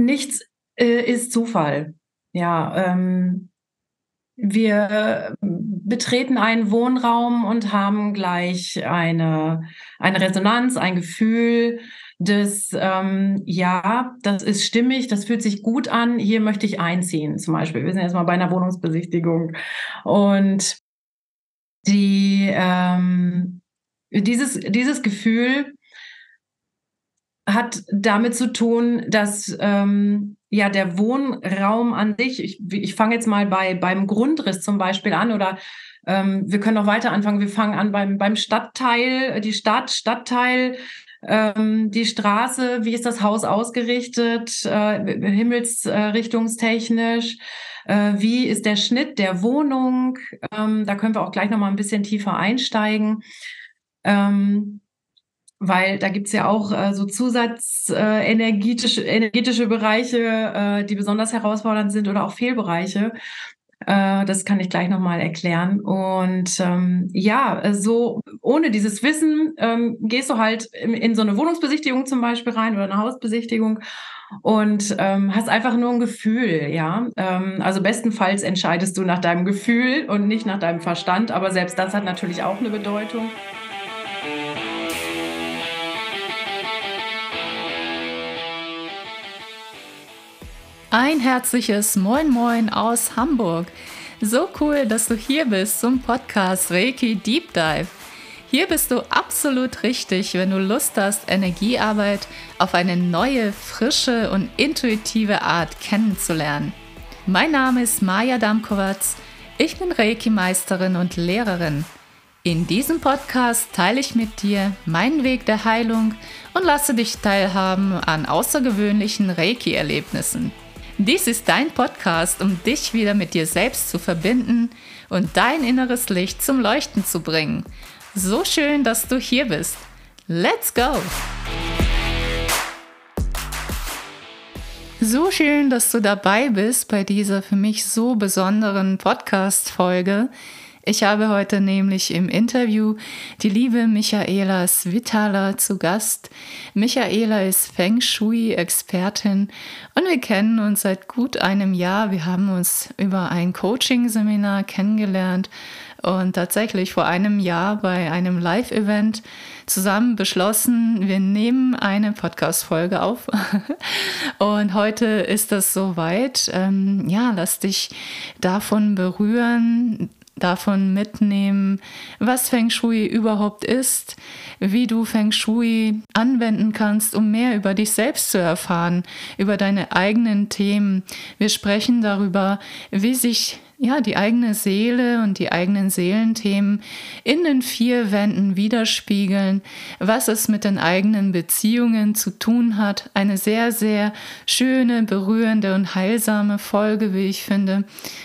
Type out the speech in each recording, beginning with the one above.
nichts äh, ist Zufall. Ja, ähm, wir betreten einen Wohnraum und haben gleich eine, eine Resonanz, ein Gefühl des, ähm, ja, das ist stimmig, das fühlt sich gut an, hier möchte ich einziehen, zum Beispiel. Wir sind jetzt mal bei einer Wohnungsbesichtigung. Und die, ähm, dieses, dieses Gefühl hat damit zu tun, dass ähm, ja der Wohnraum an sich, ich, ich fange jetzt mal bei beim Grundriss zum Beispiel an oder ähm, wir können noch weiter anfangen. Wir fangen an beim beim Stadtteil, die Stadt, Stadtteil, ähm, die Straße, wie ist das Haus ausgerichtet, äh, himmelsrichtungstechnisch, äh, wie ist der Schnitt der Wohnung, ähm, da können wir auch gleich noch mal ein bisschen tiefer einsteigen. Ähm, weil da gibt's ja auch äh, so zusatzenergetische äh, energetische Bereiche, äh, die besonders herausfordernd sind oder auch Fehlbereiche. Äh, das kann ich gleich nochmal erklären. Und ähm, ja, so ohne dieses Wissen ähm, gehst du halt in, in so eine Wohnungsbesichtigung zum Beispiel rein oder eine Hausbesichtigung und ähm, hast einfach nur ein Gefühl, ja. Ähm, also bestenfalls entscheidest du nach deinem Gefühl und nicht nach deinem Verstand, aber selbst das hat natürlich auch eine Bedeutung. Ein herzliches Moin Moin aus Hamburg. So cool, dass du hier bist zum Podcast Reiki Deep Dive. Hier bist du absolut richtig, wenn du Lust hast, Energiearbeit auf eine neue, frische und intuitive Art kennenzulernen. Mein Name ist Maja Damkowatz. Ich bin Reiki-Meisterin und Lehrerin. In diesem Podcast teile ich mit dir meinen Weg der Heilung und lasse dich teilhaben an außergewöhnlichen Reiki-Erlebnissen. Dies ist dein Podcast, um dich wieder mit dir selbst zu verbinden und dein inneres Licht zum Leuchten zu bringen. So schön, dass du hier bist. Let's go! So schön, dass du dabei bist bei dieser für mich so besonderen Podcast-Folge. Ich habe heute nämlich im Interview die liebe Michaela Svitala zu Gast. Michaela ist Feng Shui-Expertin und wir kennen uns seit gut einem Jahr. Wir haben uns über ein Coaching-Seminar kennengelernt und tatsächlich vor einem Jahr bei einem Live-Event zusammen beschlossen, wir nehmen eine Podcast-Folge auf. Und heute ist das soweit. Ähm, ja, lass dich davon berühren, davon mitnehmen, was Feng Shui überhaupt ist, wie du Feng Shui anwenden kannst, um mehr über dich selbst zu erfahren, über deine eigenen Themen. Wir sprechen darüber, wie sich ja, die eigene Seele und die eigenen Seelenthemen in den vier Wänden widerspiegeln, was es mit den eigenen Beziehungen zu tun hat. Eine sehr, sehr schöne, berührende und heilsame Folge, wie ich finde.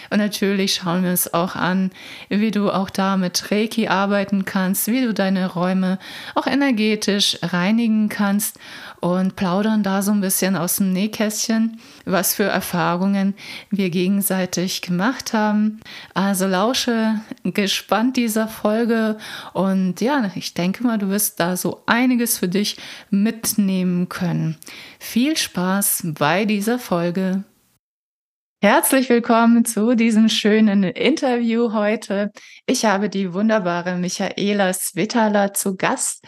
Und natürlich schauen wir uns auch an, wie du auch da mit Reiki arbeiten kannst, wie du deine Räume auch energetisch reinigen kannst und plaudern da so ein bisschen aus dem Nähkästchen, was für Erfahrungen wir gegenseitig gemacht haben. Also lausche gespannt dieser Folge und ja, ich denke mal, du wirst da so einiges für dich mitnehmen können. Viel Spaß bei dieser Folge. Herzlich willkommen zu diesem schönen Interview heute. Ich habe die wunderbare Michaela Svitala zu Gast.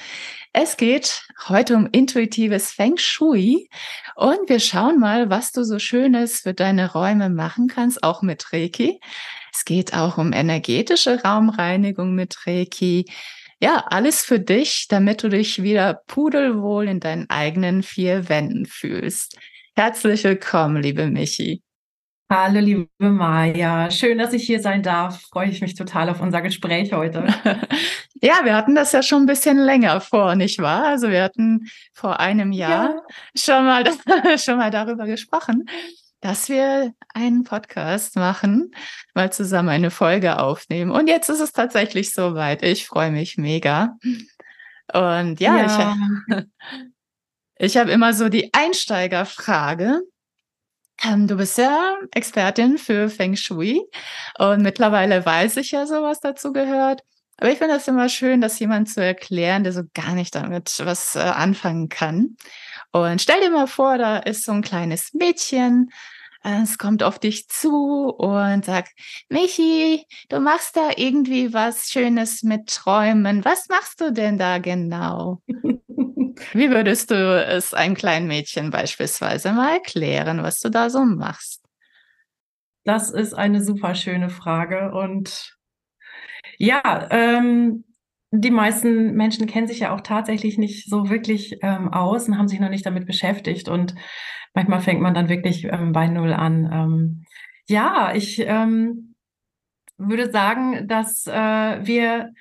Es geht heute um intuitives Feng Shui und wir schauen mal, was du so Schönes für deine Räume machen kannst, auch mit Reiki. Es geht auch um energetische Raumreinigung mit Reiki. Ja, alles für dich, damit du dich wieder pudelwohl in deinen eigenen vier Wänden fühlst. Herzlich willkommen, liebe Michi. Hallo, liebe Maja. Schön, dass ich hier sein darf. Freue ich mich total auf unser Gespräch heute. ja, wir hatten das ja schon ein bisschen länger vor, nicht wahr? Also wir hatten vor einem Jahr ja. schon, mal, schon mal darüber gesprochen, dass wir einen Podcast machen, mal zusammen eine Folge aufnehmen. Und jetzt ist es tatsächlich soweit. Ich freue mich mega. Und ja, ja. ich, ich habe immer so die Einsteigerfrage. Ähm, du bist ja Expertin für Feng Shui und mittlerweile weiß ich ja so, was dazu gehört. Aber ich finde das immer schön, das jemand zu erklären, der so gar nicht damit was äh, anfangen kann. Und stell dir mal vor, da ist so ein kleines Mädchen, es kommt auf dich zu und sagt, Michi, du machst da irgendwie was Schönes mit Träumen. Was machst du denn da genau? Wie würdest du es einem kleinen Mädchen beispielsweise mal erklären, was du da so machst? Das ist eine super schöne Frage und ja, ähm, die meisten Menschen kennen sich ja auch tatsächlich nicht so wirklich ähm, aus und haben sich noch nicht damit beschäftigt. Und manchmal fängt man dann wirklich ähm, bei Null an. Ähm, ja, ich ähm, würde sagen, dass äh, wir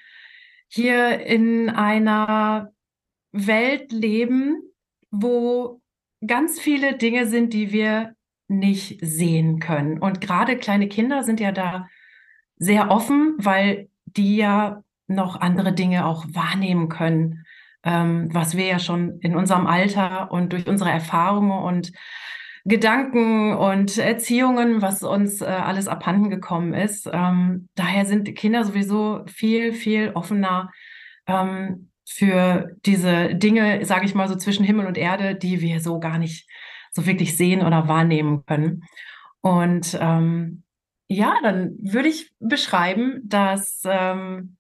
hier in einer Welt leben, wo ganz viele Dinge sind, die wir nicht sehen können. Und gerade kleine Kinder sind ja da sehr offen, weil die ja noch andere Dinge auch wahrnehmen können, ähm, was wir ja schon in unserem Alter und durch unsere Erfahrungen und Gedanken und Erziehungen, was uns äh, alles abhanden gekommen ist. Ähm, daher sind Kinder sowieso viel, viel offener ähm, für diese Dinge, sage ich mal so zwischen Himmel und Erde, die wir so gar nicht so wirklich sehen oder wahrnehmen können. Und ähm, ja, dann würde ich beschreiben, dass ähm,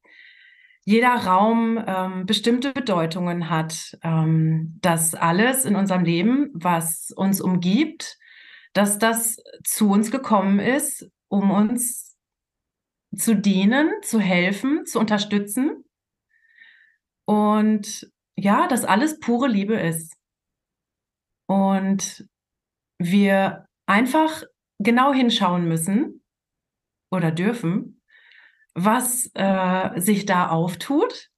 jeder Raum ähm, bestimmte Bedeutungen hat, ähm, dass alles in unserem Leben, was uns umgibt, dass das zu uns gekommen ist, um uns zu dienen, zu helfen, zu unterstützen. Und ja, dass alles pure Liebe ist. Und wir einfach genau hinschauen müssen oder dürfen, was äh, sich da auftut,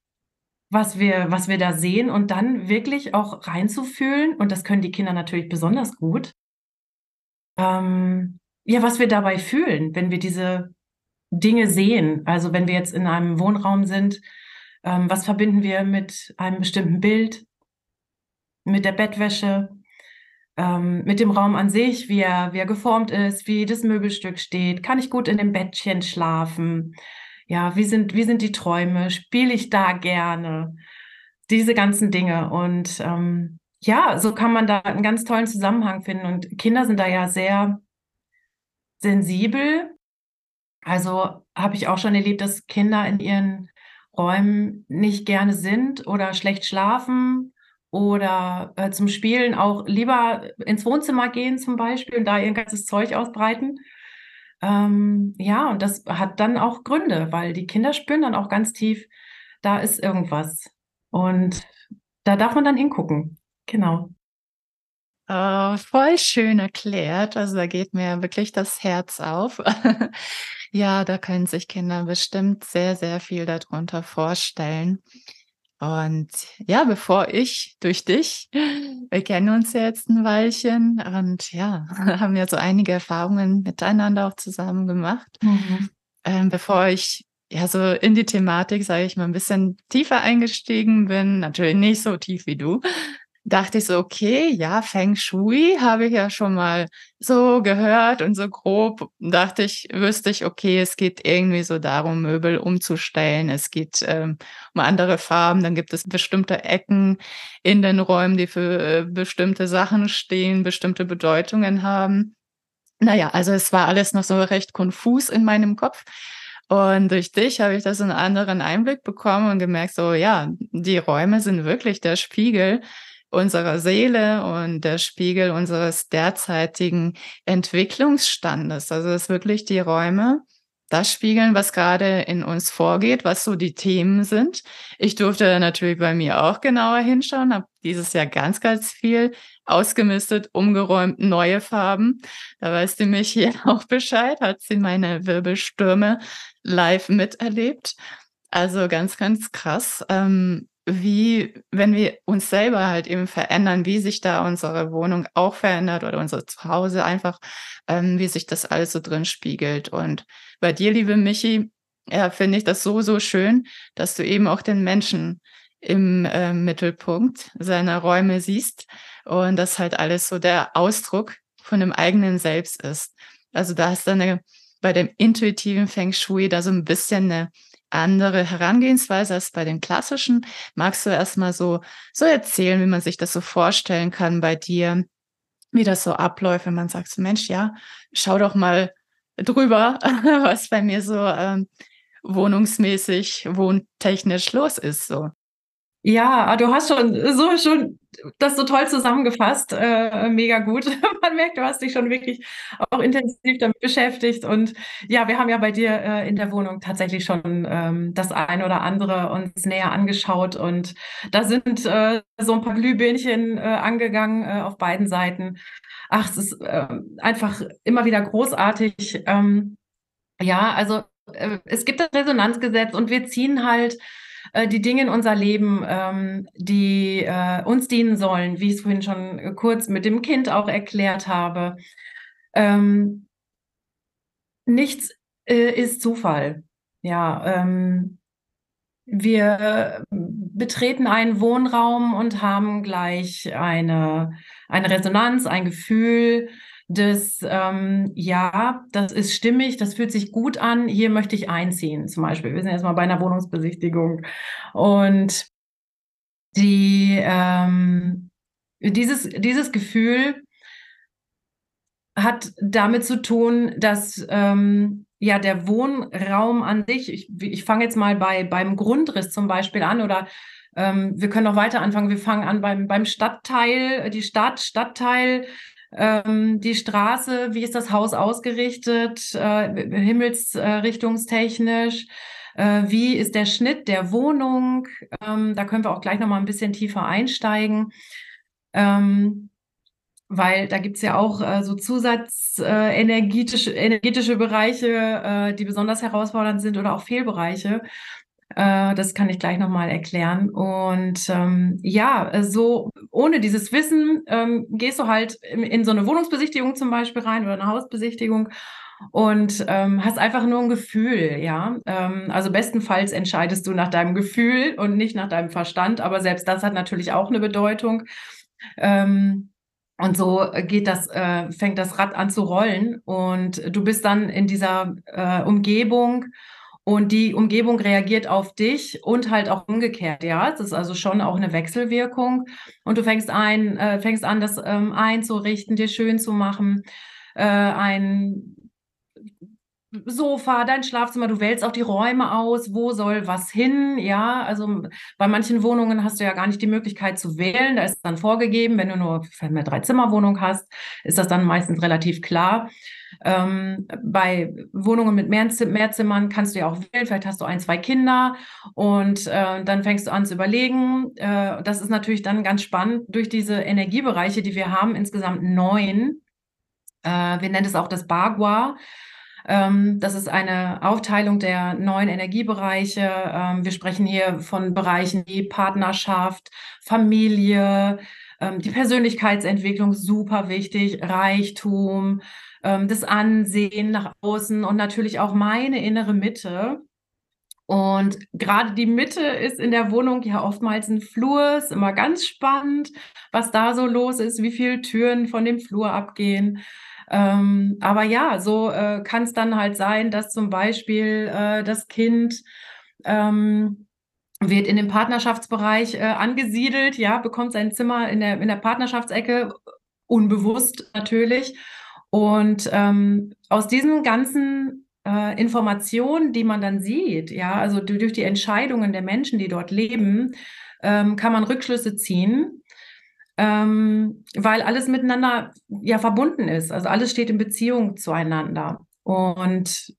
was wir, was wir da sehen und dann wirklich auch reinzufühlen. Und das können die Kinder natürlich besonders gut. Ähm, ja, was wir dabei fühlen, wenn wir diese Dinge sehen. Also wenn wir jetzt in einem Wohnraum sind, ähm, was verbinden wir mit einem bestimmten Bild, mit der Bettwäsche, ähm, mit dem Raum an sich, wie er, wie er geformt ist, wie das Möbelstück steht. Kann ich gut in dem Bettchen schlafen? Ja, wie sind, wie sind die Träume? Spiele ich da gerne? Diese ganzen Dinge. Und ähm, ja, so kann man da einen ganz tollen Zusammenhang finden. Und Kinder sind da ja sehr sensibel. Also habe ich auch schon erlebt, dass Kinder in ihren Räumen nicht gerne sind oder schlecht schlafen oder äh, zum Spielen auch lieber ins Wohnzimmer gehen zum Beispiel und da ihr ganzes Zeug ausbreiten. Ähm, ja, und das hat dann auch Gründe, weil die Kinder spüren dann auch ganz tief, da ist irgendwas. Und da darf man dann hingucken. Genau. Oh, voll schön erklärt. Also da geht mir wirklich das Herz auf. ja, da können sich Kinder bestimmt sehr, sehr viel darunter vorstellen. Und ja, bevor ich durch dich, wir kennen uns ja jetzt ein Weilchen und ja, haben ja so einige Erfahrungen miteinander auch zusammen gemacht. Mhm. Ähm, bevor ich ja so in die Thematik, sage ich mal, ein bisschen tiefer eingestiegen bin, natürlich nicht so tief wie du, dachte ich so, okay, ja, Feng Shui habe ich ja schon mal so gehört und so grob dachte ich, wüsste ich, okay, es geht irgendwie so darum, Möbel umzustellen. Es geht ähm, um andere Farben. Dann gibt es bestimmte Ecken in den Räumen, die für äh, bestimmte Sachen stehen, bestimmte Bedeutungen haben. Naja, also es war alles noch so recht konfus in meinem Kopf. Und durch dich habe ich da so einen anderen Einblick bekommen und gemerkt, so ja, die Räume sind wirklich der Spiegel unserer Seele und der Spiegel unseres derzeitigen Entwicklungsstandes. Also es ist wirklich die Räume, das spiegeln, was gerade in uns vorgeht, was so die Themen sind. Ich durfte natürlich bei mir auch genauer hinschauen, habe dieses Jahr ganz, ganz viel ausgemistet, umgeräumt, neue Farben. Da weißt du mich hier auch Bescheid, hat sie meine Wirbelstürme live miterlebt. Also ganz, ganz krass. Ähm, wie, wenn wir uns selber halt eben verändern, wie sich da unsere Wohnung auch verändert oder unser Zuhause einfach, ähm, wie sich das alles so drin spiegelt. Und bei dir, liebe Michi, ja, finde ich das so, so schön, dass du eben auch den Menschen im äh, Mittelpunkt seiner Räume siehst und das halt alles so der Ausdruck von dem eigenen Selbst ist. Also da ist dann eine, bei dem intuitiven Feng Shui da so ein bisschen eine andere Herangehensweise als bei den klassischen. Magst du erstmal so, so erzählen, wie man sich das so vorstellen kann bei dir, wie das so abläuft, wenn man sagt, Mensch, ja, schau doch mal drüber, was bei mir so ähm, wohnungsmäßig, wohntechnisch los ist. So. Ja, ah, du hast schon so schon das so toll zusammengefasst, äh, mega gut. Man merkt, du hast dich schon wirklich auch intensiv damit beschäftigt. Und ja, wir haben ja bei dir äh, in der Wohnung tatsächlich schon ähm, das eine oder andere uns näher angeschaut. Und da sind äh, so ein paar Glühbirnchen äh, angegangen äh, auf beiden Seiten. Ach, es ist äh, einfach immer wieder großartig. Ähm, ja, also äh, es gibt das Resonanzgesetz und wir ziehen halt äh, die Dinge in unser Leben, ähm, die äh, uns dienen sollen, wie ich es vorhin schon kurz mit dem Kind auch erklärt habe. Ähm, nichts äh, ist Zufall. Ja, ähm, wir betreten einen Wohnraum und haben gleich eine, eine Resonanz, ein Gefühl, das, ähm, ja, das ist stimmig, das fühlt sich gut an, hier möchte ich einziehen, zum Beispiel. Wir sind erstmal bei einer Wohnungsbesichtigung. Und die, ähm, dieses, dieses Gefühl hat damit zu tun, dass ähm, ja der Wohnraum an sich, ich, ich fange jetzt mal bei, beim Grundriss zum Beispiel an oder ähm, wir können noch weiter anfangen. Wir fangen an beim, beim Stadtteil, die Stadt, Stadtteil, ähm, die Straße, wie ist das Haus ausgerichtet, äh, himmelsrichtungstechnisch, äh, wie ist der Schnitt der Wohnung, ähm, da können wir auch gleich noch mal ein bisschen tiefer einsteigen. Ähm, weil da gibt es ja auch äh, so zusatzenergetische äh, energetische Bereiche, äh, die besonders herausfordernd sind oder auch Fehlbereiche. Äh, das kann ich gleich nochmal erklären. Und ähm, ja, so ohne dieses Wissen ähm, gehst du halt in, in, so eine Wohnungsbesichtigung zum Beispiel rein oder eine Hausbesichtigung und ähm, hast einfach nur ein Gefühl, ja. Ähm, also bestenfalls entscheidest du nach deinem Gefühl und nicht nach deinem Verstand, aber selbst das hat natürlich auch eine Bedeutung. Ähm, und so geht das, äh, fängt das Rad an zu rollen und du bist dann in dieser äh, Umgebung und die Umgebung reagiert auf dich und halt auch umgekehrt, ja. Das ist also schon auch eine Wechselwirkung. Und du fängst ein, äh, fängst an, das ähm, einzurichten, dir schön zu machen, äh, ein Sofa, dein Schlafzimmer, du wählst auch die Räume aus, wo soll was hin, ja, also bei manchen Wohnungen hast du ja gar nicht die Möglichkeit zu wählen, da ist dann vorgegeben, wenn du nur eine Drei-Zimmer-Wohnung hast, ist das dann meistens relativ klar. Ähm, bei Wohnungen mit mehr, mehr, Zimmern kannst du ja auch wählen, vielleicht hast du ein, zwei Kinder und äh, dann fängst du an zu überlegen. Äh, das ist natürlich dann ganz spannend durch diese Energiebereiche, die wir haben, insgesamt neun. Äh, wir nennen es auch das Bagua. Ähm, das ist eine Aufteilung der neuen Energiebereiche. Ähm, wir sprechen hier von Bereichen wie Partnerschaft, Familie, ähm, die Persönlichkeitsentwicklung, super wichtig, Reichtum, das Ansehen nach außen und natürlich auch meine innere Mitte. Und gerade die Mitte ist in der Wohnung ja oftmals ein Flur, ist immer ganz spannend, was da so los ist, wie viele Türen von dem Flur abgehen. Ähm, aber ja, so äh, kann es dann halt sein, dass zum Beispiel äh, das Kind ähm, wird in dem Partnerschaftsbereich äh, angesiedelt, ja, bekommt sein Zimmer in der, in der Partnerschaftsecke, unbewusst natürlich. Und ähm, aus diesen ganzen äh, Informationen, die man dann sieht, ja, also durch die Entscheidungen der Menschen, die dort leben, ähm, kann man Rückschlüsse ziehen, ähm, weil alles miteinander ja verbunden ist. Also alles steht in Beziehung zueinander. Und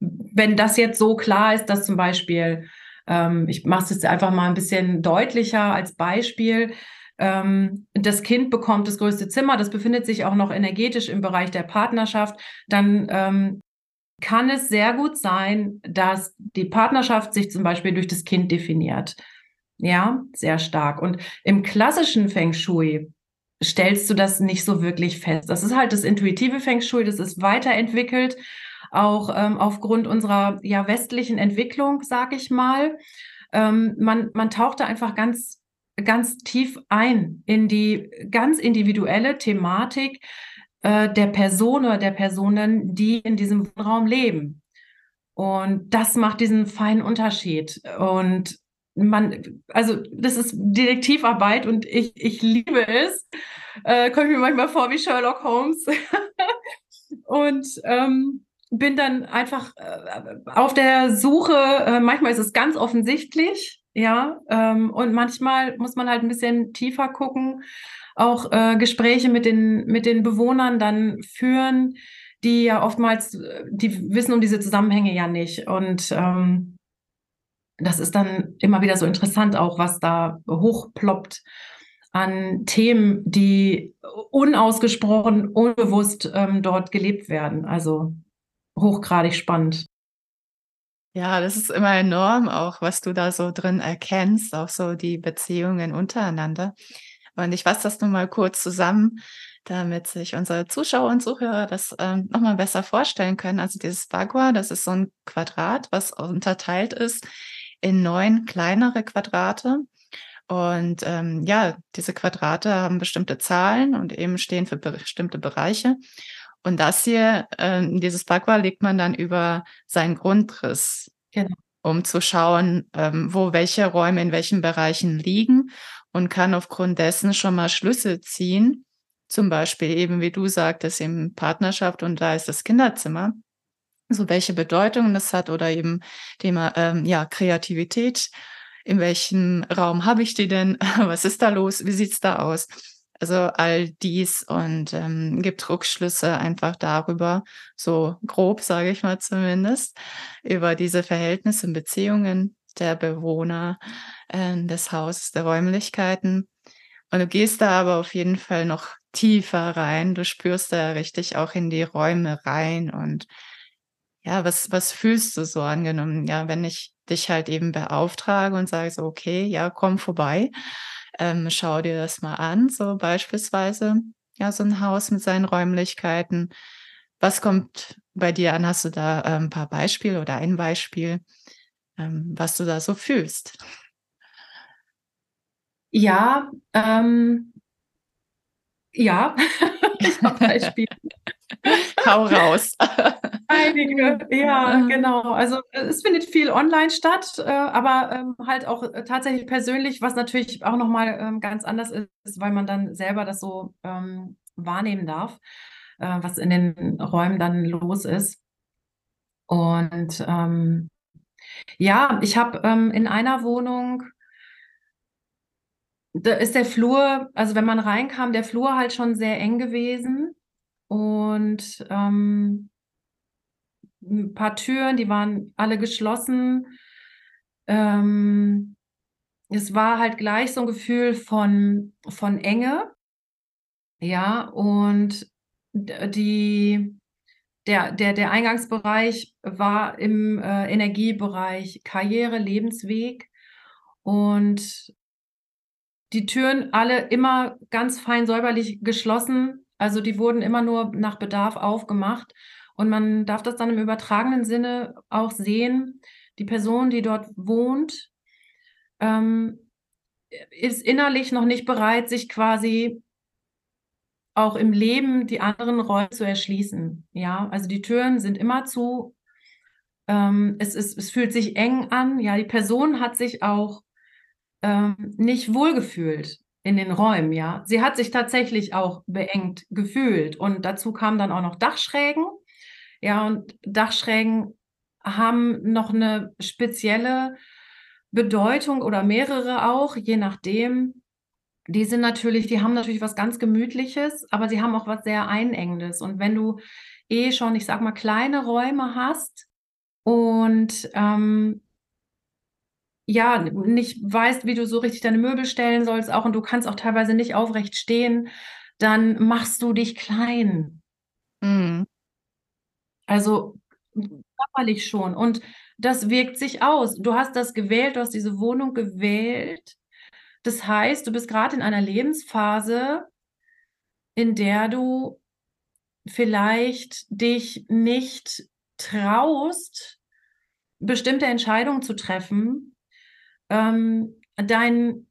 wenn das jetzt so klar ist, dass zum Beispiel, ähm, ich mache es jetzt einfach mal ein bisschen deutlicher als Beispiel, ähm, das Kind bekommt das größte Zimmer, das befindet sich auch noch energetisch im Bereich der Partnerschaft, dann ähm, kann es sehr gut sein, dass die Partnerschaft sich zum Beispiel durch das Kind definiert. Ja, sehr stark. Und im klassischen Feng Shui stellst du das nicht so wirklich fest. Das ist halt das intuitive Feng Shui, das ist weiterentwickelt, auch ähm, aufgrund unserer ja westlichen Entwicklung, sag ich mal. Ähm, man, man taucht da einfach ganz ganz tief ein in die ganz individuelle Thematik äh, der Person oder der Personen, die in diesem Raum leben. Und das macht diesen feinen Unterschied. Und man, also das ist Detektivarbeit und ich, ich liebe es. Äh, Komme ich mir manchmal vor wie Sherlock Holmes. und ähm, bin dann einfach äh, auf der Suche. Äh, manchmal ist es ganz offensichtlich, ja, ähm, und manchmal muss man halt ein bisschen tiefer gucken, auch äh, Gespräche mit den mit den Bewohnern dann führen, die ja oftmals, die wissen um diese Zusammenhänge ja nicht und ähm, das ist dann immer wieder so interessant auch, was da hochploppt an Themen, die unausgesprochen, unbewusst ähm, dort gelebt werden. Also hochgradig spannend. Ja, das ist immer enorm auch, was du da so drin erkennst, auch so die Beziehungen untereinander. Und ich fasse das nun mal kurz zusammen, damit sich unsere Zuschauer und Zuhörer das ähm, nochmal besser vorstellen können. Also dieses Bagua, das ist so ein Quadrat, was unterteilt ist in neun kleinere Quadrate. Und ähm, ja, diese Quadrate haben bestimmte Zahlen und eben stehen für bestimmte Bereiche. Und das hier, äh, dieses Bagua legt man dann über seinen Grundriss, genau. um zu schauen, ähm, wo welche Räume in welchen Bereichen liegen und kann aufgrund dessen schon mal Schlüsse ziehen. Zum Beispiel eben, wie du sagtest, in Partnerschaft und da ist das Kinderzimmer so welche Bedeutung das hat oder eben Thema ähm, ja Kreativität. In welchem Raum habe ich die denn? Was ist da los? Wie sieht's da aus? Also all dies und ähm, gibt Rückschlüsse einfach darüber, so grob sage ich mal zumindest, über diese Verhältnisse und Beziehungen der Bewohner äh, des Hauses, der Räumlichkeiten. Und du gehst da aber auf jeden Fall noch tiefer rein. Du spürst da richtig auch in die Räume rein und ja, was, was fühlst du so angenommen? Ja, wenn ich dich halt eben beauftrage und sage so, okay, ja, komm vorbei, ähm, schau dir das mal an, so beispielsweise, ja, so ein Haus mit seinen Räumlichkeiten. Was kommt bei dir an? Hast du da äh, ein paar Beispiele oder ein Beispiel, ähm, was du da so fühlst? Ja, ähm, ja, ich habe Beispiele. Hau raus. Einige, ja, genau. Also es findet viel online statt, äh, aber ähm, halt auch äh, tatsächlich persönlich, was natürlich auch nochmal ähm, ganz anders ist, weil man dann selber das so ähm, wahrnehmen darf, äh, was in den Räumen dann los ist. Und ähm, ja, ich habe ähm, in einer Wohnung da ist der Flur, also wenn man reinkam, der Flur halt schon sehr eng gewesen. Und ähm, ein paar Türen, die waren alle geschlossen. Ähm, es war halt gleich so ein Gefühl von, von Enge. Ja, und die, der, der, der Eingangsbereich war im äh, Energiebereich Karriere, Lebensweg. Und die Türen alle immer ganz fein säuberlich geschlossen. Also die wurden immer nur nach Bedarf aufgemacht. Und man darf das dann im übertragenen Sinne auch sehen. Die Person, die dort wohnt, ähm, ist innerlich noch nicht bereit, sich quasi auch im Leben die anderen Räume zu erschließen. Ja, also die Türen sind immer zu. Ähm, es, ist, es fühlt sich eng an. Ja, die Person hat sich auch ähm, nicht wohlgefühlt in den Räumen, ja. Sie hat sich tatsächlich auch beengt gefühlt. Und dazu kamen dann auch noch Dachschrägen. Ja, und Dachschrägen haben noch eine spezielle Bedeutung oder mehrere auch, je nachdem. Die sind natürlich, die haben natürlich was ganz Gemütliches, aber sie haben auch was sehr Einengendes. Und wenn du eh schon, ich sag mal, kleine Räume hast und ähm, ja, nicht weißt, wie du so richtig deine Möbel stellen sollst, auch und du kannst auch teilweise nicht aufrecht stehen, dann machst du dich klein. Mhm. Also körperlich schon. Und das wirkt sich aus. Du hast das gewählt, du hast diese Wohnung gewählt. Das heißt, du bist gerade in einer Lebensphase, in der du vielleicht dich nicht traust, bestimmte Entscheidungen zu treffen, ähm, dein,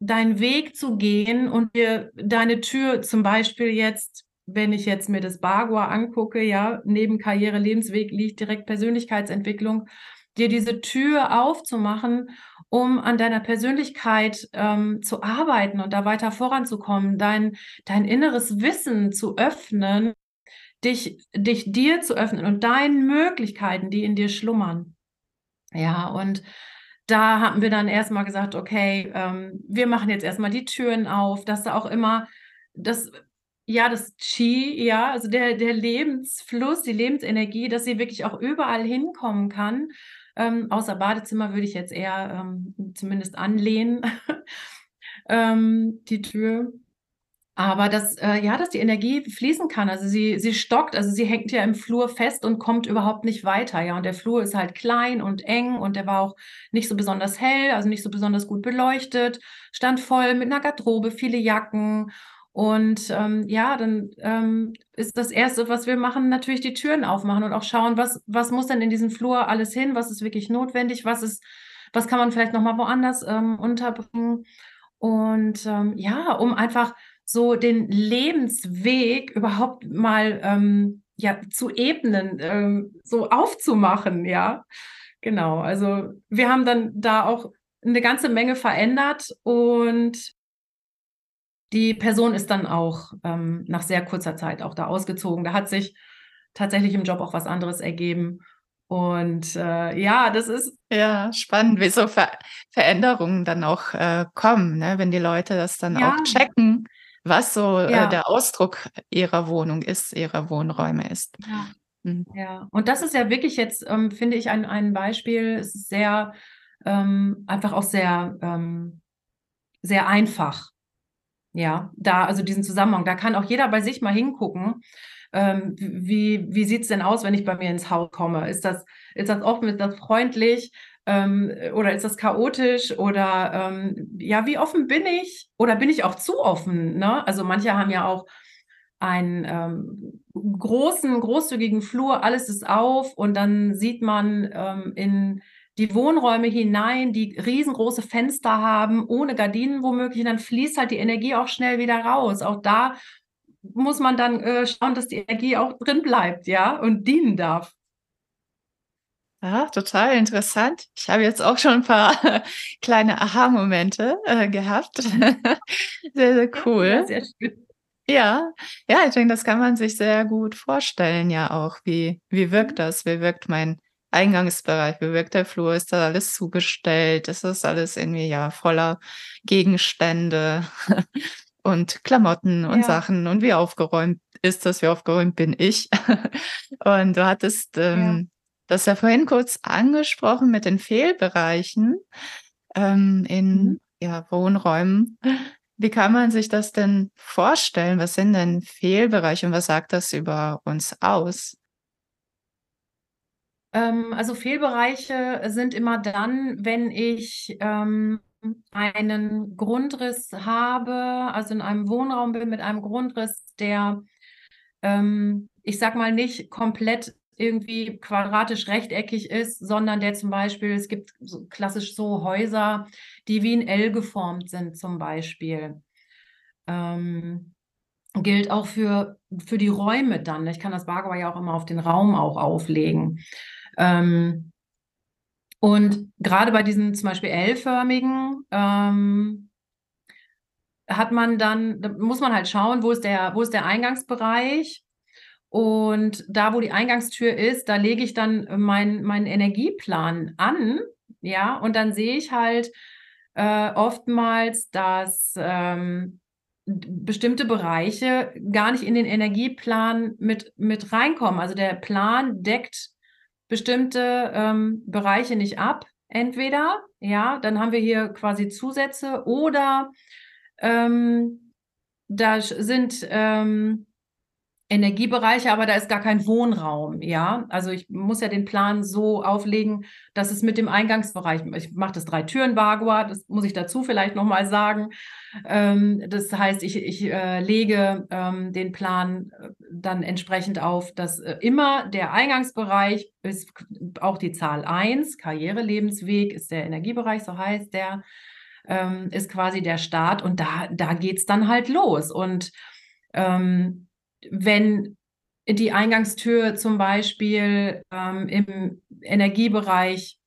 Weg zu gehen und dir deine Tür zum Beispiel jetzt wenn ich jetzt mir das Bagua angucke, ja, neben Karriere, Lebensweg liegt direkt Persönlichkeitsentwicklung, dir diese Tür aufzumachen, um an deiner Persönlichkeit ähm, zu arbeiten und da weiter voranzukommen, dein, dein inneres Wissen zu öffnen, dich, dich dir zu öffnen und deinen Möglichkeiten, die in dir schlummern. Ja, und da haben wir dann erstmal gesagt, okay, ähm, wir machen jetzt erstmal die Türen auf, dass da auch immer das, ja, das Qi, ja, also der, der Lebensfluss, die Lebensenergie, dass sie wirklich auch überall hinkommen kann. Ähm, außer Badezimmer würde ich jetzt eher ähm, zumindest anlehnen, ähm, die Tür. Aber dass, äh, ja, dass die Energie fließen kann. Also sie, sie stockt, also sie hängt ja im Flur fest und kommt überhaupt nicht weiter. Ja, und der Flur ist halt klein und eng und der war auch nicht so besonders hell, also nicht so besonders gut beleuchtet, stand voll mit einer Garderobe, viele Jacken. Und ähm, ja, dann ähm, ist das Erste, was wir machen, natürlich die Türen aufmachen und auch schauen, was, was muss denn in diesem Flur alles hin, was ist wirklich notwendig, was ist, was kann man vielleicht nochmal woanders ähm, unterbringen. Und ähm, ja, um einfach so den Lebensweg überhaupt mal ähm, ja, zu ebnen, ähm, so aufzumachen, ja. Genau, also wir haben dann da auch eine ganze Menge verändert und die Person ist dann auch ähm, nach sehr kurzer Zeit auch da ausgezogen. Da hat sich tatsächlich im Job auch was anderes ergeben. Und äh, ja, das ist. Ja, spannend, wie so Ver Veränderungen dann auch äh, kommen, ne? wenn die Leute das dann ja. auch checken was so äh, ja. äh, der Ausdruck ihrer Wohnung ist, ihrer Wohnräume ist. Ja, mhm. ja. und das ist ja wirklich jetzt, ähm, finde ich, ein, ein Beispiel, sehr, ähm, einfach auch sehr, ähm, sehr einfach. Ja, da, also diesen Zusammenhang, da kann auch jeder bei sich mal hingucken. Ähm, wie wie sieht es denn aus, wenn ich bei mir ins Haus komme? Ist das, ist das offen, ist das freundlich? Ähm, oder ist das chaotisch? Oder ähm, ja, wie offen bin ich? Oder bin ich auch zu offen? Ne? Also manche haben ja auch einen ähm, großen, großzügigen Flur, alles ist auf und dann sieht man ähm, in die Wohnräume hinein, die riesengroße Fenster haben, ohne Gardinen womöglich, und dann fließt halt die Energie auch schnell wieder raus. Auch da muss man dann äh, schauen, dass die Energie auch drin bleibt, ja, und dienen darf. Ja, total interessant. Ich habe jetzt auch schon ein paar kleine Aha-Momente äh, gehabt. sehr, sehr cool. Ja, sehr schön. Ja, ja, ich denke, das kann man sich sehr gut vorstellen, ja auch. Wie, wie wirkt mhm. das? Wie wirkt mein Eingangsbereich? Wie wirkt der Flur? Ist da alles zugestellt? Ist das alles irgendwie ja voller Gegenstände und Klamotten und ja. Sachen? Und wie aufgeräumt ist das? Wie aufgeräumt bin ich? und du hattest ähm, das ja vorhin kurz angesprochen mit den Fehlbereichen ähm, in mhm. ja, Wohnräumen. Wie kann man sich das denn vorstellen? Was sind denn Fehlbereiche und was sagt das über uns aus? Ähm, also Fehlbereiche sind immer dann, wenn ich ähm, einen Grundriss habe, also in einem Wohnraum bin mit einem Grundriss, der, ähm, ich sag mal, nicht komplett irgendwie quadratisch rechteckig ist, sondern der zum Beispiel, es gibt so klassisch so Häuser, die wie ein L geformt sind zum Beispiel. Ähm, gilt auch für, für die Räume dann. Ich kann das Bagua ja auch immer auf den Raum auch auflegen. Ähm, und gerade bei diesen zum Beispiel L-förmigen ähm, hat man dann, da muss man halt schauen, wo ist der, wo ist der Eingangsbereich und da, wo die Eingangstür ist, da lege ich dann meinen mein Energieplan an. Ja, und dann sehe ich halt äh, oftmals, dass ähm, bestimmte Bereiche gar nicht in den Energieplan mit, mit reinkommen. Also der Plan deckt bestimmte ähm, Bereiche nicht ab. Entweder, ja, dann haben wir hier quasi Zusätze oder ähm, da sind ähm, Energiebereiche, aber da ist gar kein Wohnraum, ja. Also ich muss ja den Plan so auflegen, dass es mit dem Eingangsbereich, ich mache das drei Türen Bagua, das muss ich dazu vielleicht nochmal sagen. Ähm, das heißt, ich, ich äh, lege ähm, den Plan äh, dann entsprechend auf, dass äh, immer der Eingangsbereich ist auch die Zahl 1, Karrierelebensweg ist der Energiebereich, so heißt der, ähm, ist quasi der Start und da, da geht es dann halt los. Und ähm, wenn die Eingangstür zum Beispiel ähm, im Energiebereich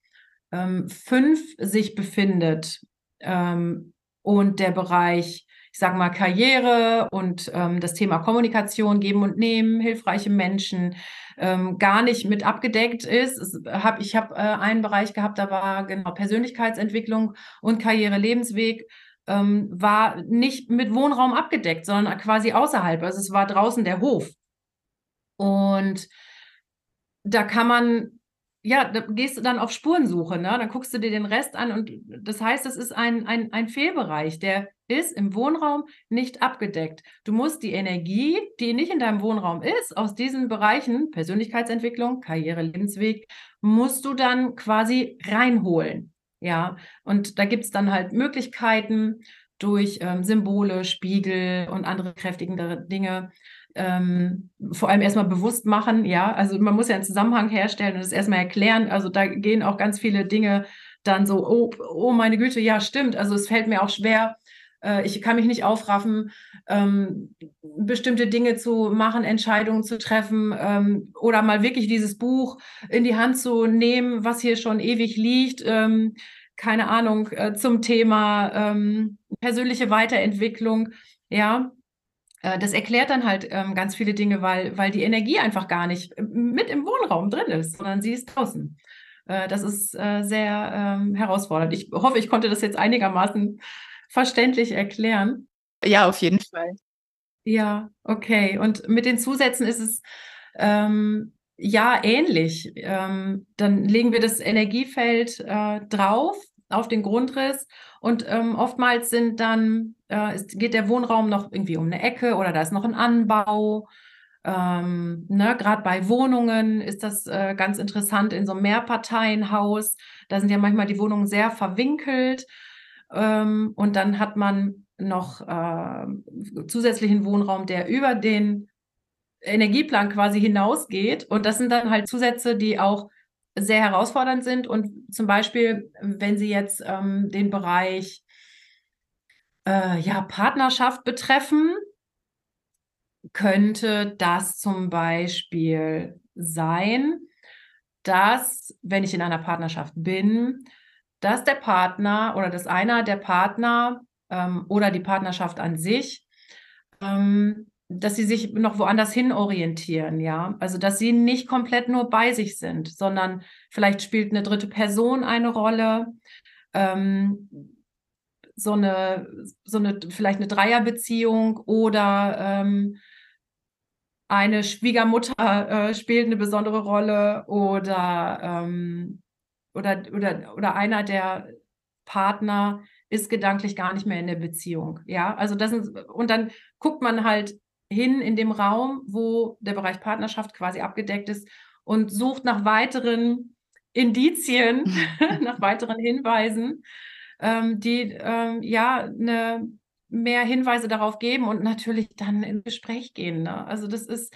ähm, 5 sich befindet ähm, und der Bereich, ich sage mal, Karriere und ähm, das Thema Kommunikation, Geben und Nehmen, hilfreiche Menschen ähm, gar nicht mit abgedeckt ist. Hab, ich habe äh, einen Bereich gehabt, da war genau Persönlichkeitsentwicklung und Karriere, Lebensweg ähm, war nicht mit Wohnraum abgedeckt, sondern quasi außerhalb. Also es war draußen der Hof. Und da kann man, ja, da gehst du dann auf Spurensuche, ne? Dann guckst du dir den Rest an und das heißt, es ist ein, ein, ein Fehlbereich, der ist im Wohnraum nicht abgedeckt. Du musst die Energie, die nicht in deinem Wohnraum ist, aus diesen Bereichen, Persönlichkeitsentwicklung, Karriere, Lebensweg, musst du dann quasi reinholen. Ja, und da gibt es dann halt Möglichkeiten durch ähm, Symbole, Spiegel und andere kräftigende Dinge, ähm, vor allem erstmal bewusst machen, ja, also man muss ja einen Zusammenhang herstellen und es erstmal erklären, also da gehen auch ganz viele Dinge dann so, oh, oh meine Güte, ja, stimmt, also es fällt mir auch schwer, äh, ich kann mich nicht aufraffen, ähm, bestimmte Dinge zu machen, Entscheidungen zu treffen ähm, oder mal wirklich dieses Buch in die Hand zu nehmen, was hier schon ewig liegt, ähm, keine Ahnung, äh, zum Thema ähm, persönliche Weiterentwicklung, ja, äh, das erklärt dann halt ähm, ganz viele Dinge, weil, weil die Energie einfach gar nicht mit im Wohnraum drin ist, sondern sie ist draußen. Äh, das ist äh, sehr ähm, herausfordernd. Ich hoffe, ich konnte das jetzt einigermaßen verständlich erklären. Ja, auf jeden Fall. Ja, okay. Und mit den Zusätzen ist es ähm, ja ähnlich. Ähm, dann legen wir das Energiefeld äh, drauf auf den Grundriss und ähm, oftmals sind dann, äh, ist, geht der Wohnraum noch irgendwie um eine Ecke oder da ist noch ein Anbau. Ähm, ne, Gerade bei Wohnungen ist das äh, ganz interessant in so einem Mehrparteienhaus. Da sind ja manchmal die Wohnungen sehr verwinkelt. Ähm, und dann hat man noch äh, zusätzlichen Wohnraum, der über den Energieplan quasi hinausgeht. Und das sind dann halt Zusätze, die auch sehr herausfordernd sind. Und zum Beispiel, wenn Sie jetzt ähm, den Bereich äh, ja, Partnerschaft betreffen, könnte das zum Beispiel sein, dass, wenn ich in einer Partnerschaft bin, dass der Partner oder dass einer der Partner ähm, oder die Partnerschaft an sich ähm, dass sie sich noch woanders hin orientieren, ja. Also, dass sie nicht komplett nur bei sich sind, sondern vielleicht spielt eine dritte Person eine Rolle. Ähm, so eine, so eine, vielleicht eine Dreierbeziehung oder ähm, eine Schwiegermutter äh, spielt eine besondere Rolle oder, ähm, oder, oder, oder einer der Partner ist gedanklich gar nicht mehr in der Beziehung. Ja, also das ist, und dann guckt man halt, hin in dem Raum, wo der Bereich Partnerschaft quasi abgedeckt ist und sucht nach weiteren Indizien, nach weiteren Hinweisen, ähm, die ähm, ja eine mehr Hinweise darauf geben und natürlich dann ins Gespräch gehen. Ne? Also das ist,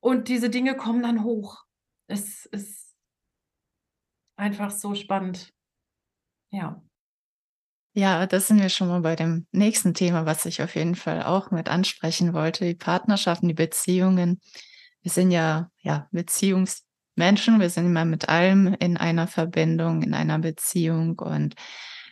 und diese Dinge kommen dann hoch. Es ist einfach so spannend. Ja. Ja, das sind wir schon mal bei dem nächsten Thema, was ich auf jeden Fall auch mit ansprechen wollte, die Partnerschaften, die Beziehungen. Wir sind ja, ja, Beziehungsmenschen, wir sind immer mit allem in einer Verbindung, in einer Beziehung und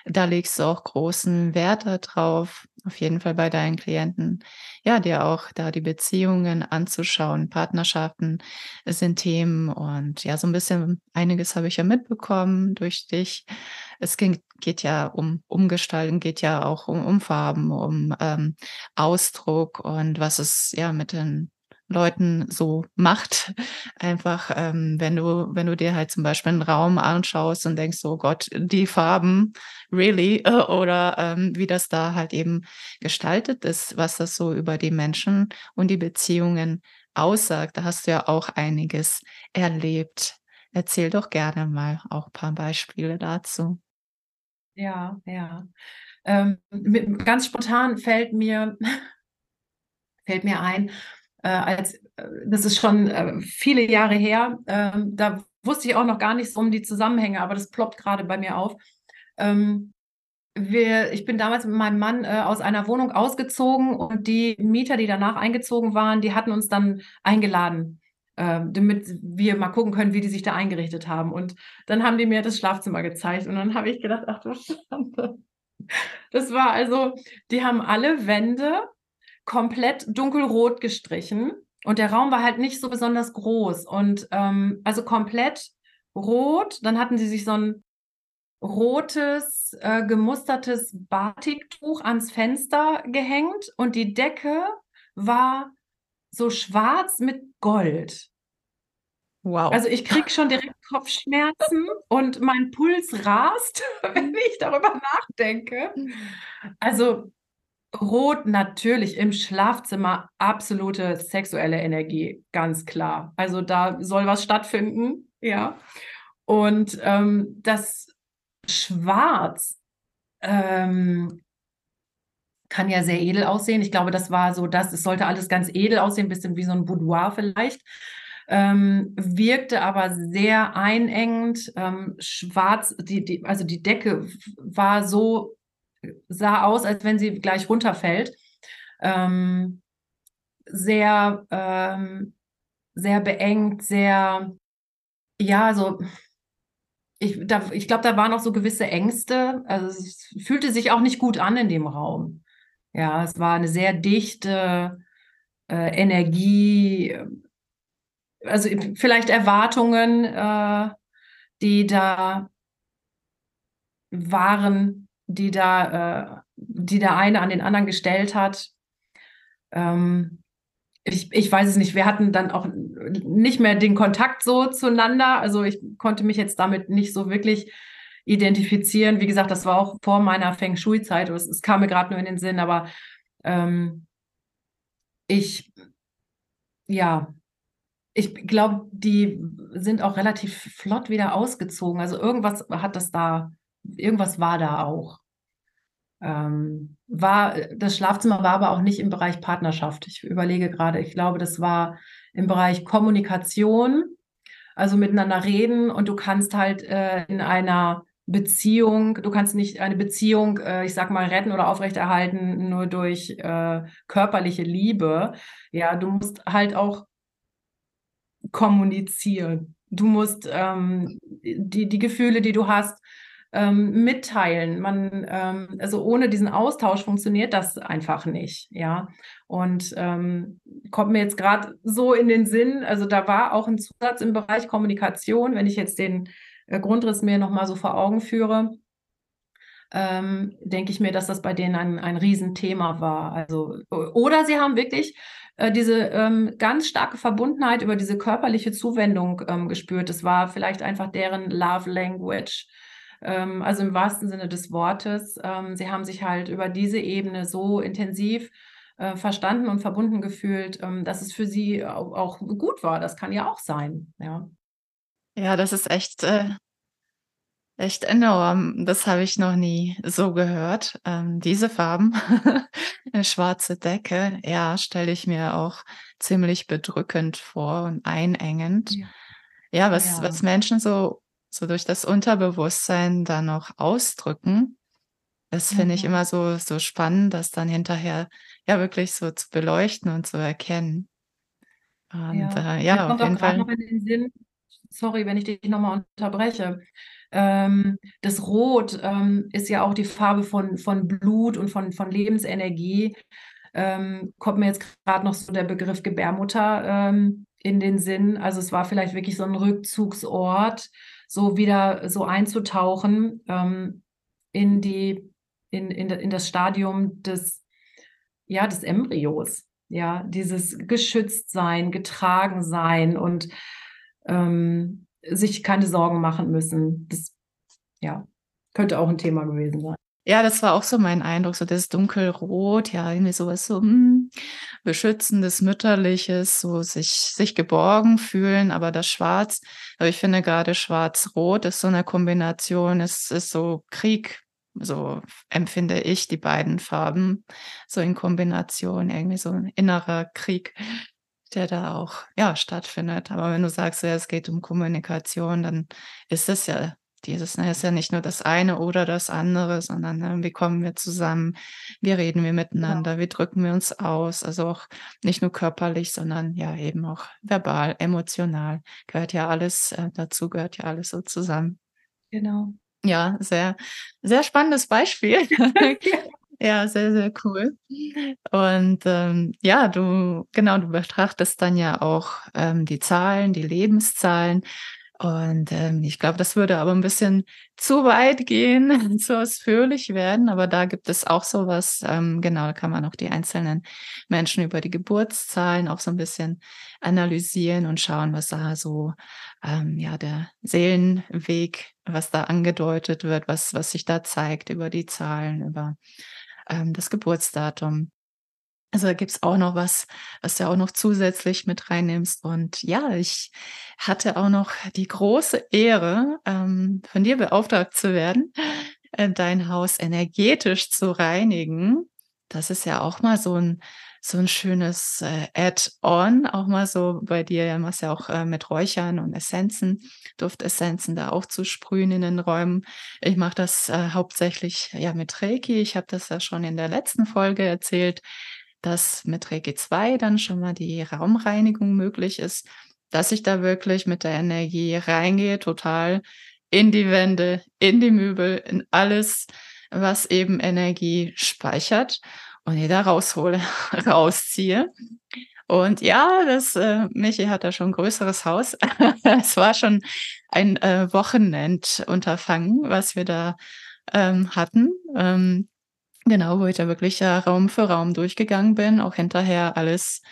da legst du auch großen Wert darauf, auf jeden Fall bei deinen Klienten, ja, dir auch da die Beziehungen anzuschauen. Partnerschaften sind Themen und ja, so ein bisschen einiges habe ich ja mitbekommen durch dich. Es ging, geht ja um Umgestalten, geht ja auch um, um Farben, um ähm, Ausdruck und was es ja mit den Leuten so macht. Einfach, ähm, wenn du, wenn du dir halt zum Beispiel einen Raum anschaust und denkst, oh Gott, die Farben, really? Oder ähm, wie das da halt eben gestaltet ist, was das so über die Menschen und die Beziehungen aussagt. Da hast du ja auch einiges erlebt. Erzähl doch gerne mal auch ein paar Beispiele dazu. Ja, ja. Ähm, ganz spontan fällt mir, fällt mir ein, äh, als äh, das ist schon äh, viele Jahre her. Ähm, da wusste ich auch noch gar nicht so um die Zusammenhänge, aber das ploppt gerade bei mir auf. Ähm, wir, ich bin damals mit meinem Mann äh, aus einer Wohnung ausgezogen und die Mieter, die danach eingezogen waren, die hatten uns dann eingeladen, äh, damit wir mal gucken können, wie die sich da eingerichtet haben. Und dann haben die mir das Schlafzimmer gezeigt und dann habe ich gedacht, ach du Schande. Das war also, die haben alle Wände komplett dunkelrot gestrichen und der Raum war halt nicht so besonders groß und ähm, also komplett rot. Dann hatten sie sich so ein rotes, äh, gemustertes Batiktuch ans Fenster gehängt und die Decke war so schwarz mit Gold. Wow. Also ich kriege schon direkt Kopfschmerzen und mein Puls rast, wenn ich darüber nachdenke. Also Rot natürlich im Schlafzimmer absolute sexuelle Energie, ganz klar. Also da soll was stattfinden, ja. Und ähm, das Schwarz ähm, kann ja sehr edel aussehen. Ich glaube, das war so das, es sollte alles ganz edel aussehen, ein bisschen wie so ein Boudoir vielleicht. Ähm, wirkte aber sehr einengend. Ähm, schwarz, die, die, also die Decke war so, sah aus, als wenn sie gleich runterfällt. Ähm, sehr, ähm, sehr beengt, sehr, ja, so ich, ich glaube, da waren auch so gewisse Ängste. Also es fühlte sich auch nicht gut an in dem Raum. Ja, es war eine sehr dichte äh, Energie, also vielleicht Erwartungen, äh, die da waren, die da, äh, die der eine an den anderen gestellt hat. Ähm, ich, ich weiß es nicht, wir hatten dann auch nicht mehr den Kontakt so zueinander. Also ich konnte mich jetzt damit nicht so wirklich identifizieren. Wie gesagt, das war auch vor meiner Feng Shui-Zeit. Es, es, kam mir gerade nur in den Sinn, aber ähm, ich, ja, ich glaube, die sind auch relativ flott wieder ausgezogen. Also irgendwas hat das da, irgendwas war da auch. Ähm, war, das Schlafzimmer war aber auch nicht im Bereich Partnerschaft. Ich überlege gerade, ich glaube, das war im Bereich Kommunikation, also miteinander reden und du kannst halt äh, in einer Beziehung, du kannst nicht eine Beziehung, äh, ich sag mal, retten oder aufrechterhalten nur durch äh, körperliche Liebe. Ja, du musst halt auch kommunizieren. Du musst ähm, die, die Gefühle, die du hast, ähm, mitteilen. Man, ähm, also ohne diesen Austausch funktioniert das einfach nicht, ja. Und ähm, kommt mir jetzt gerade so in den Sinn, also da war auch ein Zusatz im Bereich Kommunikation, wenn ich jetzt den äh, Grundriss mir nochmal so vor Augen führe. Ähm, denke ich mir, dass das bei denen ein, ein Riesenthema war. Also, oder sie haben wirklich äh, diese ähm, ganz starke Verbundenheit über diese körperliche Zuwendung ähm, gespürt. Es war vielleicht einfach deren Love Language ähm, also im wahrsten Sinne des Wortes. Ähm, sie haben sich halt über diese Ebene so intensiv äh, verstanden und verbunden gefühlt, ähm, dass es für sie auch, auch, gut war. Das kann ja auch sein, ja. Ja, das ist echt, äh, echt enorm. Das habe ich noch nie so gehört. Ähm, diese Farben, eine schwarze Decke, ja, stelle ich mir auch ziemlich bedrückend vor und einengend. Ja, ja was, ja. was Menschen so so durch das Unterbewusstsein dann noch ausdrücken. Das finde ich mhm. immer so, so spannend, das dann hinterher ja wirklich so zu beleuchten und zu erkennen. Und ja, äh, ja auf jeden Fall. Noch in den Sinn, sorry, wenn ich dich nochmal unterbreche. Ähm, das Rot ähm, ist ja auch die Farbe von, von Blut und von, von Lebensenergie. Ähm, kommt mir jetzt gerade noch so der Begriff Gebärmutter ähm, in den Sinn. Also es war vielleicht wirklich so ein Rückzugsort so wieder so einzutauchen ähm, in die, in, in, in das Stadium des, ja, des Embryos. Ja, dieses geschützt sein, getragen sein und ähm, sich keine Sorgen machen müssen. Das, ja, könnte auch ein Thema gewesen sein. Ja, das war auch so mein Eindruck, so das Dunkelrot, ja, irgendwie sowas so hm, Beschützendes, Mütterliches, so sich, sich geborgen fühlen, aber das Schwarz, aber ich finde gerade Schwarz-Rot ist so eine Kombination, es ist so Krieg, so empfinde ich die beiden Farben, so in Kombination, irgendwie so ein innerer Krieg, der da auch, ja, stattfindet. Aber wenn du sagst, ja, es geht um Kommunikation, dann ist es ja Dieses, ne, ist ja nicht nur das eine oder das andere, sondern ne, wie kommen wir zusammen, wie reden wir Genau. miteinander, wie drücken wir uns aus, also auch nicht nur körperlich, sondern ja eben auch verbal, emotional, gehört ja alles äh, dazu, gehört ja alles so zusammen. Genau. Ja, sehr, sehr spannendes Beispiel. Ja, sehr, sehr cool. Und, ähm, ja, du genau, du betrachtest dann ja auch, ähm, die Zahlen, die Lebenszahlen. Und, ähm, ich glaube, das würde aber 'n bisschen zu weit gehen, zu ausführlich werden, aber da gibt es auch so was, ähm, genau, da kann man auch die einzelnen Menschen über die Geburtszahlen auch so 'n bisschen analysieren und schauen, was da so, ähm, ja, der Seelenweg was da angedeutet wird, was was sich da zeigt über die Zahlen, über, ähm, das Geburtsdatum. Also, da gibt's auch noch was, was du auch noch zusätzlich mit reinnimmst. Und ja, ich hatte auch noch die große Ehre, ähm, von dir beauftragt zu werden, äh, dein Haus energetisch zu reinigen. Das ist ja auch mal so 'n so 'n schönes, äh, Add-on, auch mal so bei dir. Ja, machst ja auch, äh, mit Räuchern und Essenzen, Duftessenzen da aufzusprühen in den Räumen. Ich mache das, äh, hauptsächlich, ja, mit Reiki. Ich habe das ja schon in der letzten Folge erzählt, dass mit Reiki 2 dann schon mal die Raumreinigung möglich ist, dass ich da wirklich mit der Energie reingehe, total in die Wände, in die Möbel, in alles, was eben Energie speichert und die da raushole, rausziehe. Und ja, das, äh Michi hat da schon 'n größeres Haus. Es war schon ein, äh, Wochenendunterfangen, was wir da, ähm, hatten. Ähm, genau, wo ich da wirklich, ja, Raum für Raum durchgegangen bin, auch hinterher alles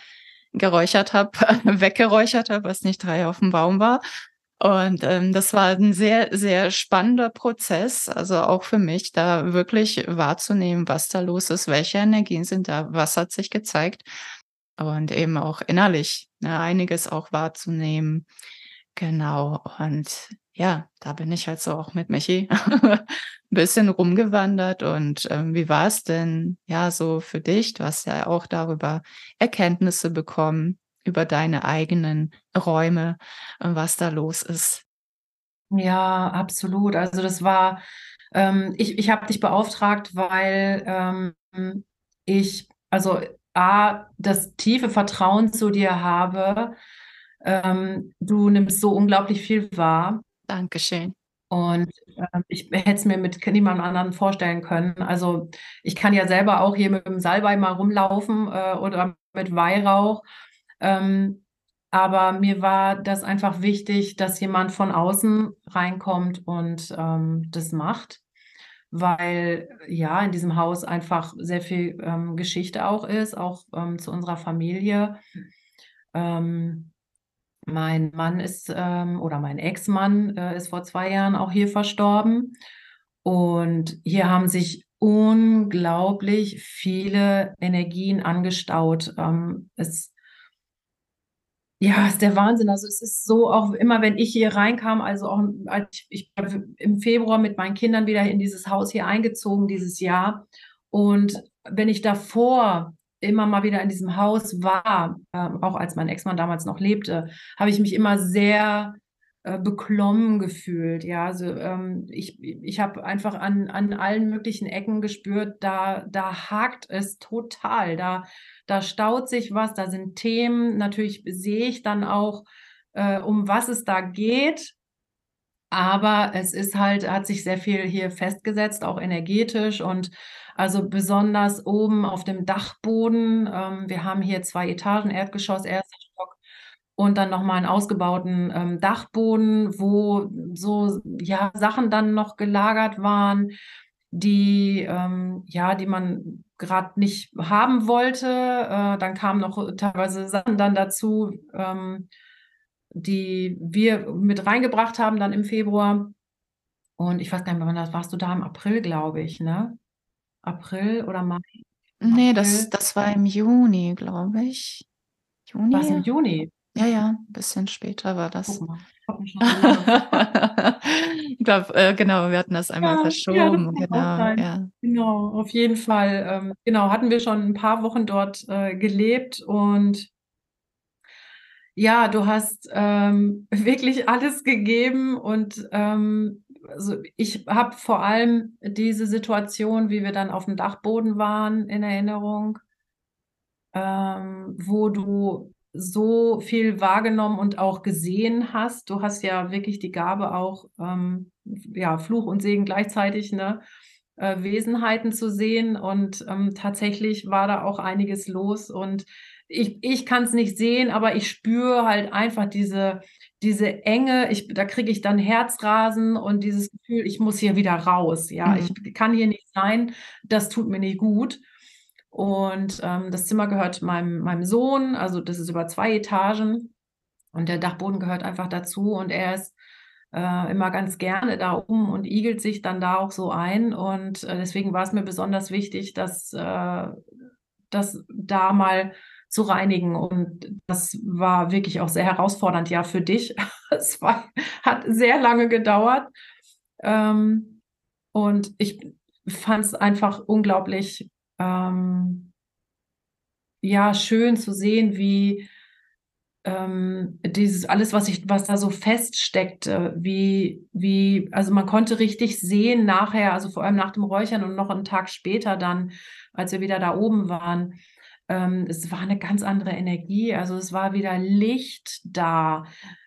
geräuchert habe weggeräuchert habe, was nicht 3 auf'm Baum war. Und, ähm, das war 'n sehr, sehr spannender Prozess, also auch für mich, da wirklich wahrzunehmen, was da los ist, welche Energien sind da, was hat sich gezeigt und eben auch innerlich, ne, einiges auch wahrzunehmen. Genau. Und ja, da bin ich halt so auch mit Michi bisschen rumgewandert. Und, ähm, wie war's denn, ja, so für dich? Du hast ja auch darüber Erkenntnisse bekommen, über deine eigenen Räume was da los ist. Ja, absolut. Also, das war ähm, ich ich habe dich beauftragt, weil, ähm, ich also, A, das tiefe Vertrauen zu dir habe. Ähm, du nimmst so unglaublich viel wahr. Dankeschön. Und, ähm, ich hätte es mir mit niemandem anderen vorstellen können. Also, ich kann ja selber auch hier mit dem Salbei mal rumlaufen, äh, oder mit Weihrauch. Ähm, aber mir war das einfach wichtig, dass jemand von außen reinkommt und, ähm, das macht, weil, ja, in diesem Haus einfach sehr viel, ähm, Geschichte auch ist, auch, ähm, zu unserer Familie. Ähm, mein Mann ist, ähm oder mein Ex-Mann, äh, ist vor 2 Jahren auch hier verstorben. Und hier haben sich unglaublich viele Energien angestaut. Ähm, es ja, ist der Wahnsinn. Also, es ist so auch immer, wenn ich hier reinkam, also auch als ich ich im Februar mit meinen Kindern wieder in dieses Haus hier eingezogen dieses Jahr. Und wenn ich davor immer mal wieder in diesem Haus war, ähm, auch als mein Ex-Mann damals noch lebte, habe ich mich immer sehr, äh, beklommen gefühlt, ja. Also, ähm, ich ich habe einfach an an allen möglichen Ecken gespürt, da da hakt es total. Da da staut sich was, da sind Themen. Natürlich sehe ich dann auch, äh, um was es da geht. Aber es ist halt hat sich sehr viel hier festgesetzt, auch energetisch und also, besonders oben auf dem Dachboden. Ähm, wir haben hier 2 Etagen, Erdgeschoss, 1. Stock und dann noch mal 'n ausgebauten, ähm, Dachboden, wo so, ja, Sachen dann noch gelagert waren, die, ähm ja, die man grad nicht haben wollte. Äh, dann kamen noch teilweise Sachen dann dazu, ähm, die wir mit reingebracht haben dann im Februar. Und ich weiß gar nicht wann das warst du da im April, glaube ich, ne? April oder Mai? Ne, das April. das war im Juni, glaube ich. War's im Juni? Juni? Ja, ja, bisschen später war Guck das. mal, ich glaube, äh, genau, wir hatten das einmal Ja, ja, das verschoben, kann auch genau, ja. Genau, auf jeden Fall, ähm, genau, hatten wir schon 'n paar Wochen dort, äh, gelebt und ja, du hast, ähm, wirklich alles gegeben und, ähm, also ich habe vor allem diese Situation, wie wir dann auf dem Dachboden waren, in Erinnerung, ähm, wo du so viel wahrgenommen und auch gesehen hast. Du hast ja wirklich die Gabe auch, ähm, ja, Fluch und Segen gleichzeitig, ne? Äh, Wesenheiten zu sehen. Und ähm, tatsächlich war da auch einiges los. Und ich, ich kann es nicht sehen, aber ich spüre halt einfach diese, diese Enge. Ich, da kriege ich dann Herzrasen und dieses Gefühl, ich muss hier wieder raus. Ja, mhm. ich kann hier nicht sein. Das tut mir nicht gut. Und ähm, das Zimmer gehört meinem, meinem Sohn, also das ist über zwei Etagen. Und der Dachboden gehört einfach dazu. Und er ist äh, immer ganz gerne da oben und igelt sich dann da auch so ein. Und äh, deswegen war es mir besonders wichtig, dass äh, das da mal zu reinigen. Und das war wirklich auch sehr herausfordernd, ja, für dich. es hat sehr lange gedauert. Ähm, und ich fand es einfach unglaublich ähm, ja, schön zu sehen, wie ähm, dieses alles, was ich, was da so feststeckt, wie, wie, also man konnte richtig sehen nachher, also vor allem nach dem Räuchern und noch einen Tag später dann, als wir wieder da oben waren, ähm, es war eine ganz andere Energie, also es war wieder Licht da.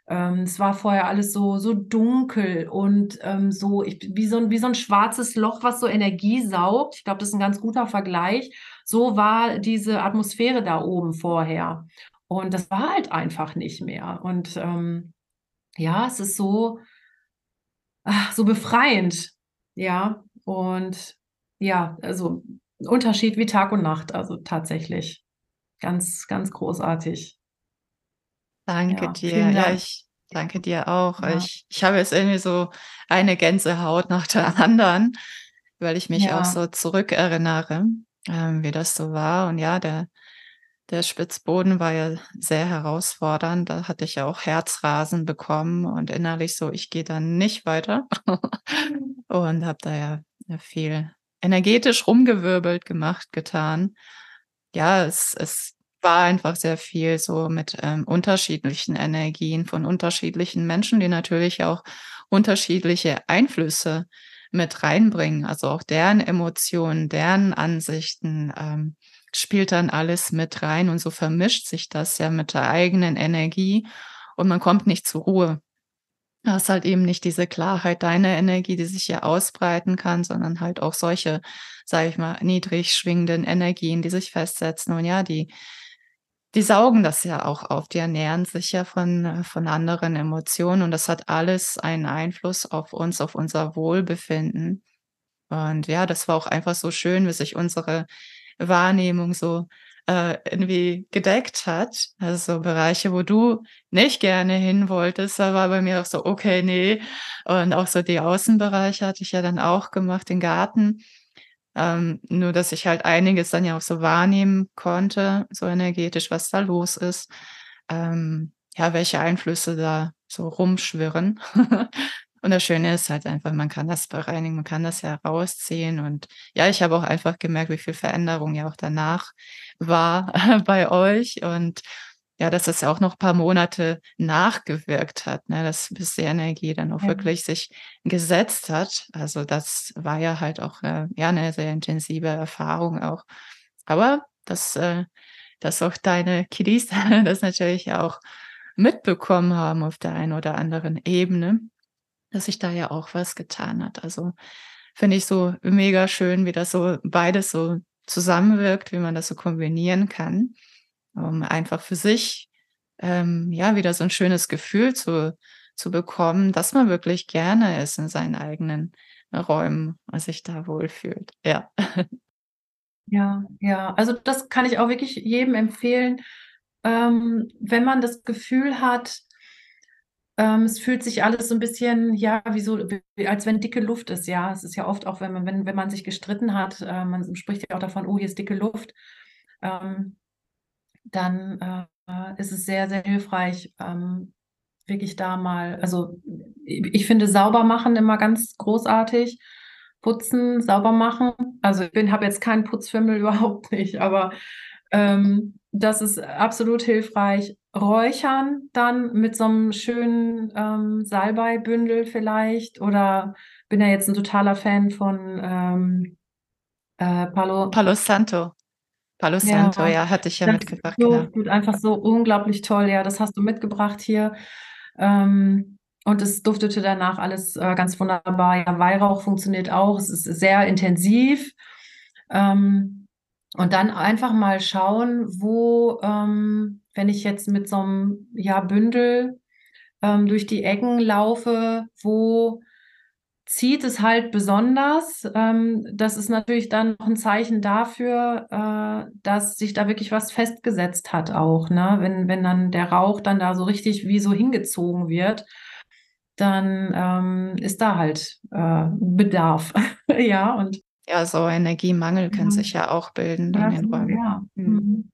Ähm, es war vorher alles so, so dunkel und ähm, so, ich, wie, so ein, wie so ein schwarzes Loch, was so Energie saugt. Ich glaube, das ist ein ganz guter Vergleich. So war diese Atmosphäre da oben vorher. Und das war halt einfach nicht mehr. Und ähm, ja, es ist so, ach, so befreiend. Ja, und ja, also Unterschied wie Tag und Nacht, also tatsächlich. Ganz, ganz großartig. Danke ja, dir. Ja, ich danke dir auch. Ja. Ich, ich habe jetzt irgendwie so eine Gänsehaut nach der anderen, weil ich mich ja. auch so zurückerinnere, ähm, wie das so war. Und ja, der, der Spitzboden war ja sehr herausfordernd. Da hatte ich ja auch Herzrasen bekommen und innerlich so, ich gehe dann nicht weiter. und habe da ja viel energetisch rumgewirbelt gemacht, getan. Ja, es, es war einfach sehr viel so mit ähm, unterschiedlichen Energien von unterschiedlichen Menschen, die natürlich auch unterschiedliche Einflüsse mit reinbringen. Also auch deren Emotionen, deren Ansichten ähm, spielt dann alles mit rein und so vermischt sich das ja mit der eigenen Energie und man kommt nicht zur Ruhe. Du hast halt eben nicht diese Klarheit deiner Energie, die sich ja ausbreiten kann, sondern halt auch solche, sage ich mal, niedrig schwingenden Energien, die sich festsetzen. Und ja, die, die saugen das ja auch auf, die ernähren sich ja von, von anderen Emotionen und das hat alles einen Einfluss auf uns, auf unser Wohlbefinden. Und ja, das war auch einfach so schön, wie sich unsere Wahrnehmung so äh, irgendwie gedeckt hat. Also so Bereiche, wo du nicht gerne hin wolltest, da war bei mir auch so, okay, nee. Und auch so die Außenbereiche hatte ich ja dann auch gemacht, den Garten. Ähm, nur, dass ich halt einiges dann ja auch so wahrnehmen konnte, so energetisch, was da los ist. Ähm, ja, welche Einflüsse da so rumschwirren. Und das Schöne ist halt einfach, man kann das bereinigen, man kann das ja rausziehen. Und ja, ich habe auch einfach gemerkt, wie viel Veränderung ja auch danach war bei euch. Und ja, dass das auch noch ein paar Monate nachgewirkt hat, ne, dass bis die Energie dann auch ja. wirklich sich gesetzt hat. Also das war ja halt auch äh, ja eine sehr intensive Erfahrung auch. Aber dass, äh, dass auch deine Kiddies das natürlich auch mitbekommen haben auf der einen oder anderen Ebene dass sich da ja auch was getan hat. Also finde ich so mega schön, wie das so beides so zusammenwirkt, wie man das so kombinieren kann, um einfach für sich ähm, ja wieder so ein schönes Gefühl zu, zu bekommen, dass man wirklich gerne ist in seinen eigenen Räumen und sich da wohlfühlt. Ja. Ja, ja. Also das kann ich auch wirklich jedem empfehlen, ähm, wenn man das Gefühl hat, ähm, es fühlt sich alles so ein bisschen, ja, wie so, als wenn dicke Luft ist, ja. Es ist ja oft auch, wenn man, wenn, wenn man sich gestritten hat, äh, man spricht ja auch davon, oh, hier ist dicke Luft, ähm, dann äh, ist es sehr, sehr hilfreich, ähm, wirklich da mal, also ich finde sauber machen immer ganz großartig. Putzen, sauber machen. Also ich habe jetzt keinen Putzfimmel überhaupt nicht, aber ähm, das ist absolut hilfreich. Räuchern dann mit so einem schönen ähm, Salbeibündel vielleicht. Oder bin ja jetzt ein totaler Fan von ähm, äh, Palo. Palo Santo. Palo Santo, ja, ja hatte ich ja mitgebracht. So genau. gut, einfach so unglaublich toll. Ja, das hast du mitgebracht hier. Ähm, und es duftete danach alles äh, ganz wunderbar. Ja, Weihrauch funktioniert auch. Es ist sehr intensiv. Ähm, und dann einfach mal schauen, wo, ähm, wenn ich jetzt mit so einem ja, Bündel ähm, durch die Ecken laufe, wo zieht es halt besonders. Ähm, das ist natürlich dann noch ein Zeichen dafür, äh, dass sich da wirklich was festgesetzt hat auch. Ne? Wenn, wenn dann der Rauch dann da so richtig wie so hingezogen wird, dann ähm, ist da halt äh, Bedarf. ja, und ja, so Energiemangel kann sich ja auch bilden ja, in den Räumen. Ja. Mhm. mhm.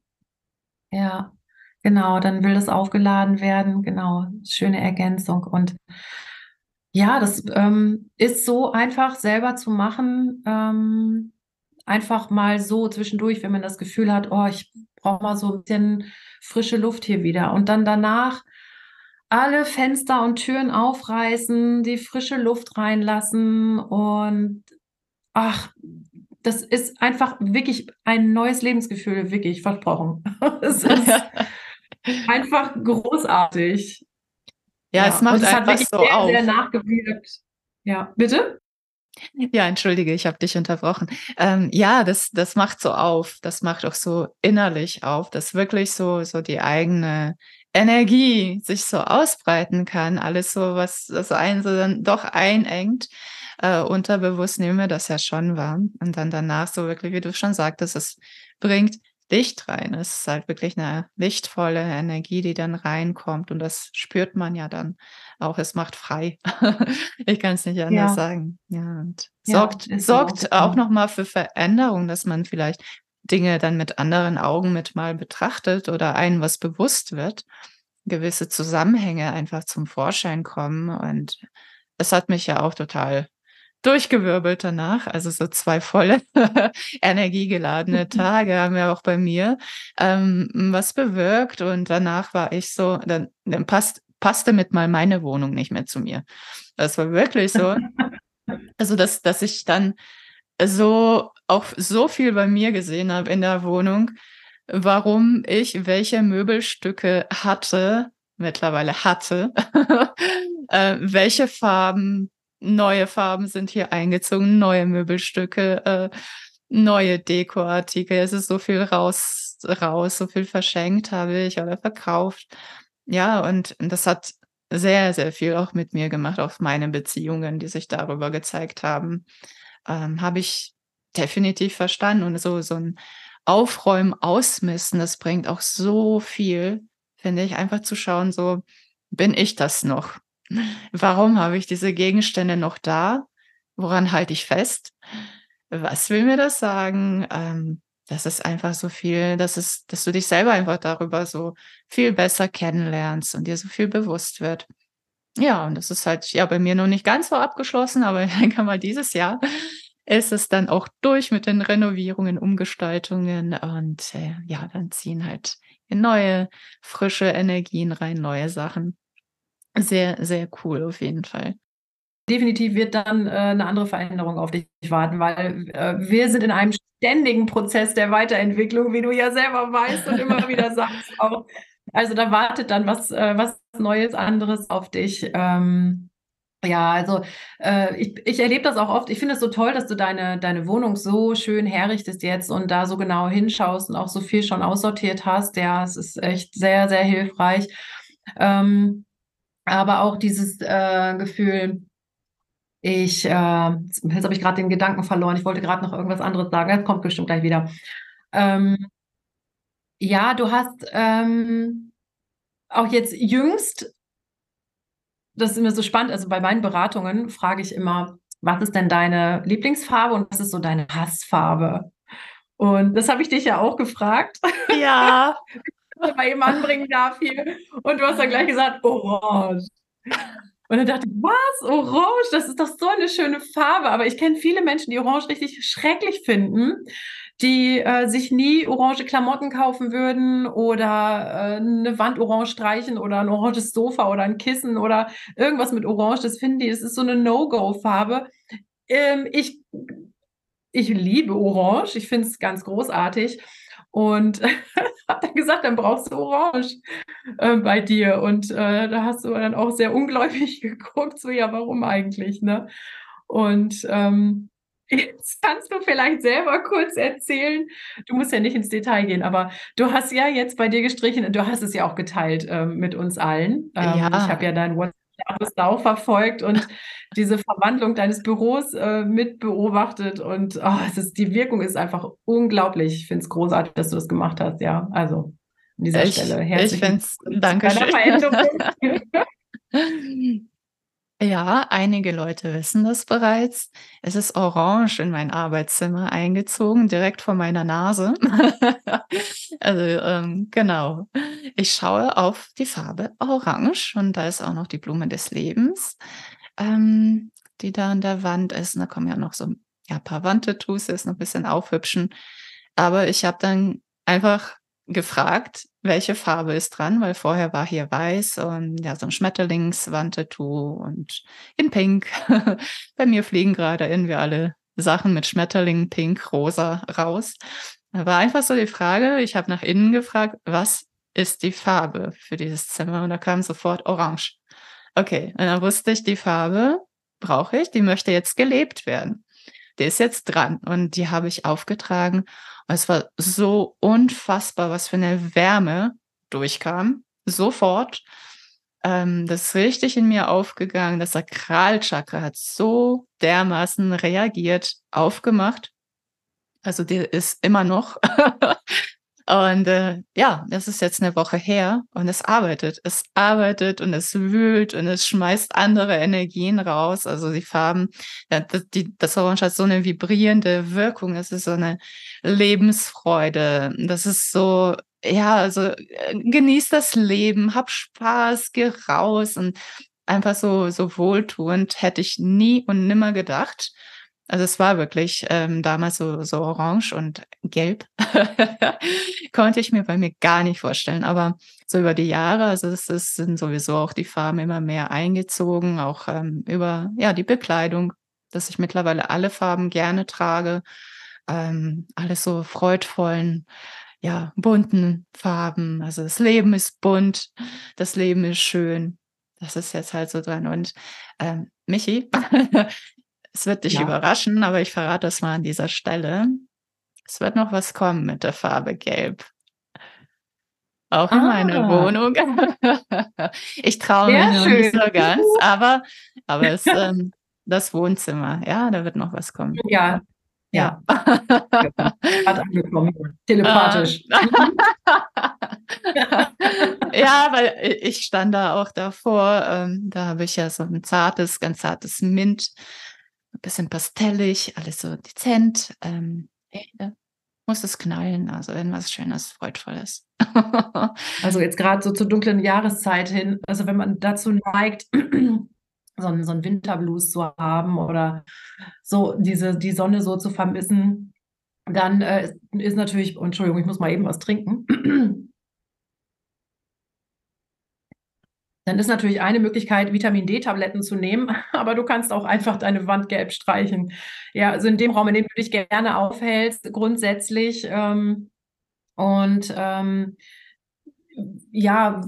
ja, genau, dann will das aufgeladen werden. Genau, schöne Ergänzung. Und ja, das ähm, ist so einfach selber zu machen. Ähm, einfach mal so zwischendurch, wenn man das Gefühl hat, oh, ich brauche mal so ein bisschen frische Luft hier wieder. Und dann danach alle Fenster und Türen aufreißen, die frische Luft reinlassen und ach, das ist einfach wirklich ein neues Lebensgefühl, wirklich versprochen. es ist einfach großartig. Ja, es macht es hat wirklich so sehr, auf. sehr nachgewirkt. Ja, bitte? Ja, entschuldige, ich habe dich unterbrochen. Ähm, ja, das, das macht so auf, das macht auch so innerlich auf, dass wirklich so, so die eigene Energie sich so ausbreiten kann. Alles so, was das einen so dann doch einengt. Äh, unterbewusst nehmen wir das ja schon wahr. Und dann danach so wirklich, wie du schon sagtest, es bringt Licht rein. Es ist halt wirklich eine lichtvolle Energie, die dann reinkommt. Und das spürt man ja dann auch. Es macht frei. ich kann es nicht anders ja. sagen. Ja, und ja, sorgt, sorgt auch, auch nochmal für Veränderung, dass man vielleicht Dinge dann mit anderen Augen mit mal betrachtet oder einem was bewusst wird. Gewisse Zusammenhänge einfach zum Vorschein kommen. Und es hat mich ja auch total durchgewirbelt danach. Also so zwei volle, energiegeladene Tage haben wir auch bei mir ähm, was bewirkt. Und danach war ich so, dann, dann passt, passte mit mal meine Wohnung nicht mehr zu mir. Das war wirklich so. Also, dass, dass ich dann so auch so viel bei mir gesehen habe in der Wohnung, warum ich welche Möbelstücke hatte, mittlerweile hatte, äh, welche Farben, neue Farben sind hier eingezogen, neue Möbelstücke, äh, neue Dekoartikel. Es ist so viel raus, raus, so viel verschenkt habe ich oder verkauft. Ja, und das hat sehr, sehr viel auch mit mir gemacht, auf meine Beziehungen, die sich darüber gezeigt haben. Ähm, habe ich definitiv verstanden. Und so, so ein Aufräumen, Ausmissen, das bringt auch so viel, finde ich, einfach zu schauen, so, bin ich das noch? Warum habe ich diese Gegenstände noch da? Woran halte ich fest? Was will mir das sagen? Ähm, das ist einfach so viel, das ist, dass du dich selber einfach darüber so viel besser kennenlernst und dir so viel bewusst wird. Ja, und das ist halt ja bei mir noch nicht ganz so abgeschlossen, aber ich denke mal, dieses Jahr ist es dann auch durch mit den Renovierungen, Umgestaltungen und äh, ja, dann ziehen halt neue, frische Energien rein, neue Sachen. Sehr, sehr cool auf jeden Fall. Definitiv wird dann äh, eine andere Veränderung auf dich warten, weil äh, wir sind in einem ständigen Prozess der Weiterentwicklung, wie du ja selber weißt und immer wieder sagst auch. Also da wartet dann was, äh, was Neues, anderes auf dich. Ähm, ja, also äh, ich, ich erlebe das auch oft. Ich finde es so toll, dass du deine, deine Wohnung so schön herrichtest jetzt und da so genau hinschaust und auch so viel schon aussortiert hast. Ja, es ist echt sehr, sehr hilfreich. Ähm, aber auch dieses äh, Gefühl, ich, äh, jetzt habe ich gerade den Gedanken verloren. Ich wollte gerade noch irgendwas anderes sagen. Das kommt bestimmt gleich wieder. Ähm, ja, du hast ähm, auch jetzt jüngst das ist immer so spannend. Also bei meinen Beratungen frage ich immer, was ist denn deine Lieblingsfarbe und was ist so deine Hassfarbe? Und das habe ich dich ja auch gefragt. Ja. bei ihm anbringen darf hier. Und du hast dann gleich gesagt, orange. Und dann dachte ich, was? Orange? Das ist doch so eine schöne Farbe. Aber ich kenne viele Menschen, die Orange richtig schrecklich finden. die äh, sich nie orange Klamotten kaufen würden oder äh, eine Wand orange streichen oder ein oranges Sofa oder ein Kissen oder irgendwas mit orange. Das finden die, das ist so eine No-Go-Farbe. Ähm, ich, ich liebe orange. Ich finde es ganz großartig. Und hat dann gesagt, dann brauchst du Orange äh, bei dir. Und äh, da hast du dann auch sehr ungläubig geguckt, so ja, warum eigentlich, ne? Und ähm, Jetzt kannst du vielleicht selber kurz erzählen. Du musst ja nicht ins Detail gehen, aber du hast ja jetzt bei dir gestrichen und du hast es ja auch geteilt ähm, mit uns allen. Ähm, ja. Ich habe ja dein WhatsApp auch verfolgt und diese Verwandlung deines Büros äh, mit beobachtet und oh, es ist, die Wirkung ist einfach unglaublich. Ich finde es großartig, dass du das gemacht hast. Ja, also an dieser ich, Stelle herzlichen Dank. Danke schön. Ja, einige Leute wissen das bereits. Es ist orange in mein Arbeitszimmer eingezogen, direkt vor meiner Nase. Also, ähm, genau. Ich schaue auf die Farbe Orange und da ist auch noch die Blume des Lebens, ähm, die da an der Wand ist. Und da kommen ja noch so ja, ein paar Wandtattoos, das noch ein bisschen aufhübschen. Aber ich habe dann einfach gefragt, welche Farbe ist dran, weil vorher war hier weiß und ja, so ein Schmetterlingswandtattoo und in Pink. Bei mir fliegen gerade irgendwie alle Sachen mit Schmetterling, Pink, Rosa raus. Da war einfach so die Frage, ich habe nach innen gefragt, was ist die Farbe für dieses Zimmer? Und da kam sofort Orange. Okay, und dann wusste ich, die Farbe brauche ich, die möchte jetzt gelebt werden. Die ist jetzt dran und die habe ich aufgetragen es war so unfassbar, was für eine Wärme durchkam. Sofort. Ähm, das ist richtig in mir aufgegangen. Das Sakralchakra hat so dermaßen reagiert, aufgemacht. Also der ist immer noch Und äh, ja, das ist jetzt eine Woche her und es arbeitet. Es arbeitet und es wühlt und es schmeißt andere Energien raus. Also die Farben, ja, das, die, das Orange hat so eine vibrierende Wirkung. Es ist so eine Lebensfreude. Das ist so, ja, also äh, genieß das Leben, hab Spaß, geh raus und einfach so, so wohltuend hätte ich nie und nimmer gedacht. Also es war wirklich ähm, damals so, so orange und gelb. Konnte ich mir bei mir gar nicht vorstellen. Aber so über die Jahre, also es, es sind sowieso auch die Farben immer mehr eingezogen, auch ähm, über ja die Bekleidung, dass ich mittlerweile alle Farben gerne trage. Ähm, alles so freudvollen, ja, bunten Farben. Also das Leben ist bunt, das Leben ist schön. Das ist jetzt halt so dran. Und ähm, Michi, es wird dich ja. überraschen, aber ich verrate es mal an dieser Stelle. Es wird noch was kommen mit der Farbe Gelb. Auch in ah. meine Wohnung. ich traue mich noch nicht so ganz, aber, aber es, ähm, das Wohnzimmer, ja, da wird noch was kommen. Ja. Ja. Hat angekommen. Telepathisch. ja, weil ich stand da auch davor. Ähm, da habe ich ja so ein zartes, ganz zartes Mint ein bisschen pastellig, alles so dezent. Ähm, muss es knallen, also wenn was Schönes, Freudvolles. also jetzt gerade so zur dunklen Jahreszeit hin, also wenn man dazu neigt, so einen, so einen Winterblues zu haben oder so diese, die Sonne so zu vermissen, dann äh, ist natürlich, Entschuldigung, ich muss mal eben was trinken. Dann ist natürlich eine Möglichkeit, Vitamin D-Tabletten zu nehmen, aber du kannst auch einfach deine Wand gelb streichen. Ja, also in dem Raum, in dem du dich gerne aufhältst, grundsätzlich. Ähm, und ähm, ja,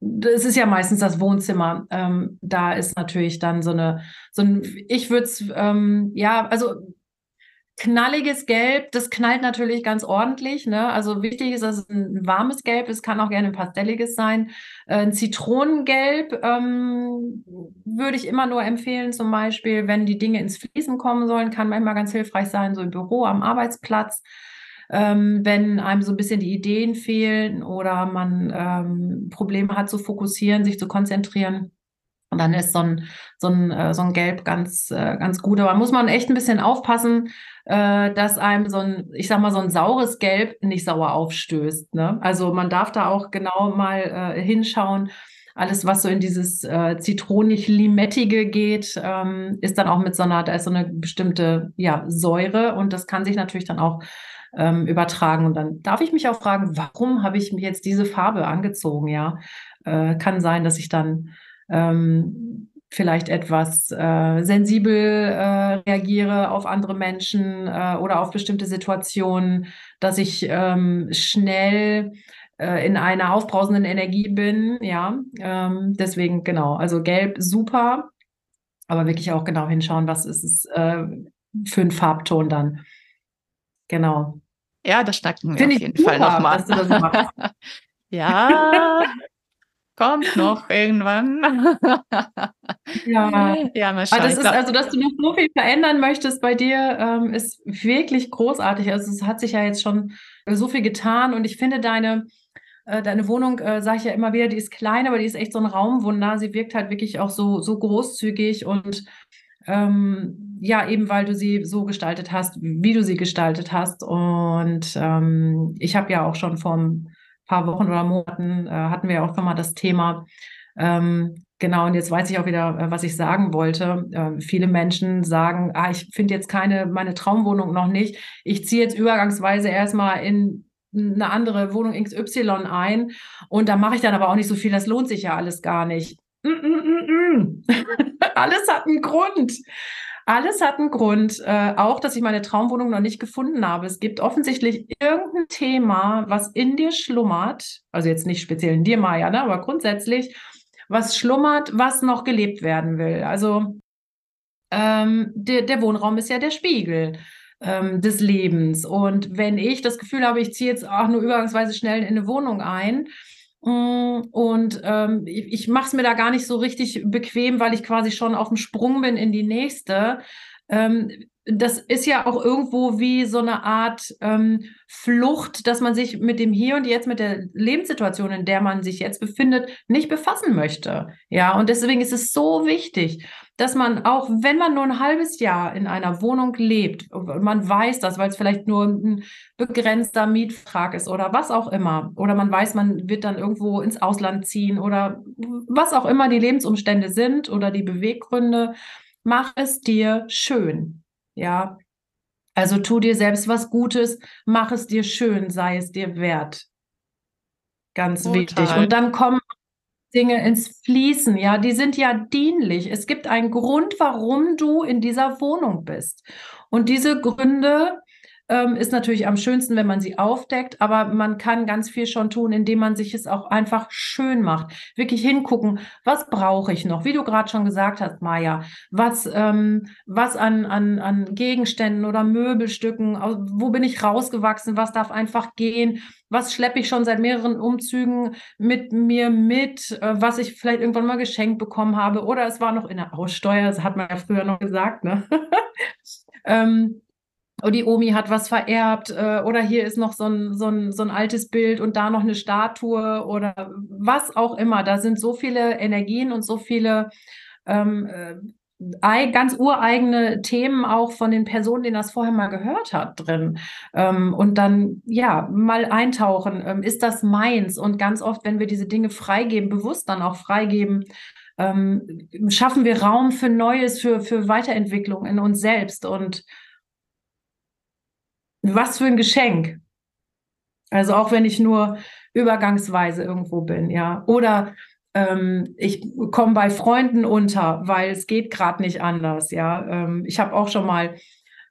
es ist ja meistens das Wohnzimmer. Ähm, da ist natürlich dann so eine, so ein, ich würde es, ähm, ja, also knalliges Gelb, das knallt natürlich ganz ordentlich. Ne? Also wichtig ist, dass es ein warmes Gelb ist, kann auch gerne ein pastelliges sein. Äh, ein Zitronengelb ähm, würde ich immer nur empfehlen, zum Beispiel, wenn die Dinge ins Fließen kommen sollen, kann manchmal ganz hilfreich sein, so im Büro, am Arbeitsplatz. Ähm, wenn einem so ein bisschen die Ideen fehlen oder man ähm, Probleme hat zu fokussieren, sich zu konzentrieren, und dann ist so ein, so ein, äh, so ein Gelb ganz, äh, ganz gut. Aber muss man echt ein bisschen aufpassen, äh, dass einem so ein, ich sag mal, so ein saures Gelb nicht sauer aufstößt. Ne? Also man darf da auch genau mal hinschauen. Alles, was so in dieses äh, zitronig-limettige geht, ähm, ist dann auch mit so einer, da ist so eine bestimmte ja, Säure und das kann sich natürlich dann auch ähm, übertragen. Und dann darf ich mich auch fragen, warum habe ich mir jetzt diese Farbe angezogen? Ja, äh, kann sein, dass ich dann ähm, vielleicht etwas äh, sensibel äh, reagiere auf andere Menschen äh, oder auf bestimmte Situationen, dass ich ähm, schnell äh, in einer aufbrausenden Energie bin. Ja, ähm, deswegen genau. Also Gelb super, aber wirklich auch genau hinschauen, was ist es äh, für ein Farbton dann. Genau. Ja, das schnacken wir Find auf jeden super, Fall nochmal. ja, kommt noch irgendwann. ja, ja mal schauen. Das ist, also, dass du noch so viel verändern möchtest bei dir, ähm, ist wirklich großartig. Also es hat sich ja jetzt schon so viel getan und ich finde deine äh, deine Wohnung, äh, sage ich ja immer wieder, die ist klein, aber die ist echt so ein Raumwunder. Sie wirkt halt wirklich auch so, so großzügig und ähm, ja, eben weil du sie so gestaltet hast, wie du sie gestaltet hast. Und ähm, ich habe ja auch schon vor ein paar Wochen oder Monaten äh, hatten wir ja auch schon mal das Thema. Ähm, genau, und jetzt weiß ich auch wieder, äh, was ich sagen wollte. Äh, viele Menschen sagen, ah, ich finde jetzt keine, meine Traumwohnung noch nicht. Ich ziehe jetzt übergangsweise erstmal in eine andere Wohnung XY ein und da mache ich dann aber auch nicht so viel, das lohnt sich ja alles gar nicht. Mm, mm, mm, alles hat einen Grund. Alles hat einen Grund. Äh, auch, dass ich meine Traumwohnung noch nicht gefunden habe. Es gibt offensichtlich irgendein Thema, was in dir schlummert. Also jetzt nicht speziell in dir, Maja, ne, aber grundsätzlich, was schlummert, was noch gelebt werden will. Also ähm, der, der Wohnraum ist ja der Spiegel ähm, des Lebens. Und wenn ich das Gefühl habe, ich ziehe jetzt auch nur übergangsweise schnell in eine Wohnung ein, und ähm, ich, ich mache es mir da gar nicht so richtig bequem, weil ich quasi schon auf dem Sprung bin in die nächste. Ähm, das ist ja auch irgendwo wie so eine Art ähm, Flucht, dass man sich mit dem Hier und Jetzt, mit der Lebenssituation, in der man sich jetzt befindet, nicht befassen möchte. Ja, und deswegen ist es so wichtig, dass man auch, wenn man nur ein halbes Jahr in einer Wohnung lebt, man weiß das, weil es vielleicht nur ein begrenzter Mietvertrag ist oder was auch immer, oder man weiß, man wird dann irgendwo ins Ausland ziehen oder was auch immer die Lebensumstände sind oder die Beweggründe, mach es dir schön. Ja. Also tu dir selbst was Gutes, mach es dir schön, sei es dir wert. Ganz Total. wichtig. Und dann kommen Dinge ins Fließen, ja, die sind ja dienlich. Es gibt einen Grund, warum du in dieser Wohnung bist. Und diese Gründe ähm, ist natürlich am schönsten, wenn man sie aufdeckt, aber man kann ganz viel schon tun, indem man sich es auch einfach schön macht. Wirklich hingucken, was brauche ich noch? Wie du gerade schon gesagt hast, Maja, was, ähm, was an, an, an Gegenständen oder Möbelstücken, wo bin ich rausgewachsen, was darf einfach gehen? Was schleppe ich schon seit mehreren Umzügen mit mir mit, äh, was ich vielleicht irgendwann mal geschenkt bekommen habe? Oder es war noch in der Aussteuer, das hat man ja früher noch gesagt, ne? ähm, oh, die Omi hat was vererbt äh, oder hier ist noch so ein, so, ein, so ein altes Bild und da noch eine Statue oder was auch immer. Da sind so viele Energien und so viele ähm, äh, ganz ureigene Themen auch von den Personen, denen das vorher mal gehört hat, drin. Ähm, und dann, ja, mal eintauchen. Ähm, ist das meins? Und ganz oft, wenn wir diese Dinge freigeben, bewusst dann auch freigeben, ähm, schaffen wir Raum für Neues, für, für Weiterentwicklung in uns selbst. Und was für ein Geschenk. Also auch wenn ich nur übergangsweise irgendwo bin, ja. Oder ähm, ich komme bei Freunden unter, weil es geht gerade nicht anders, ja. Ähm, ich habe auch schon mal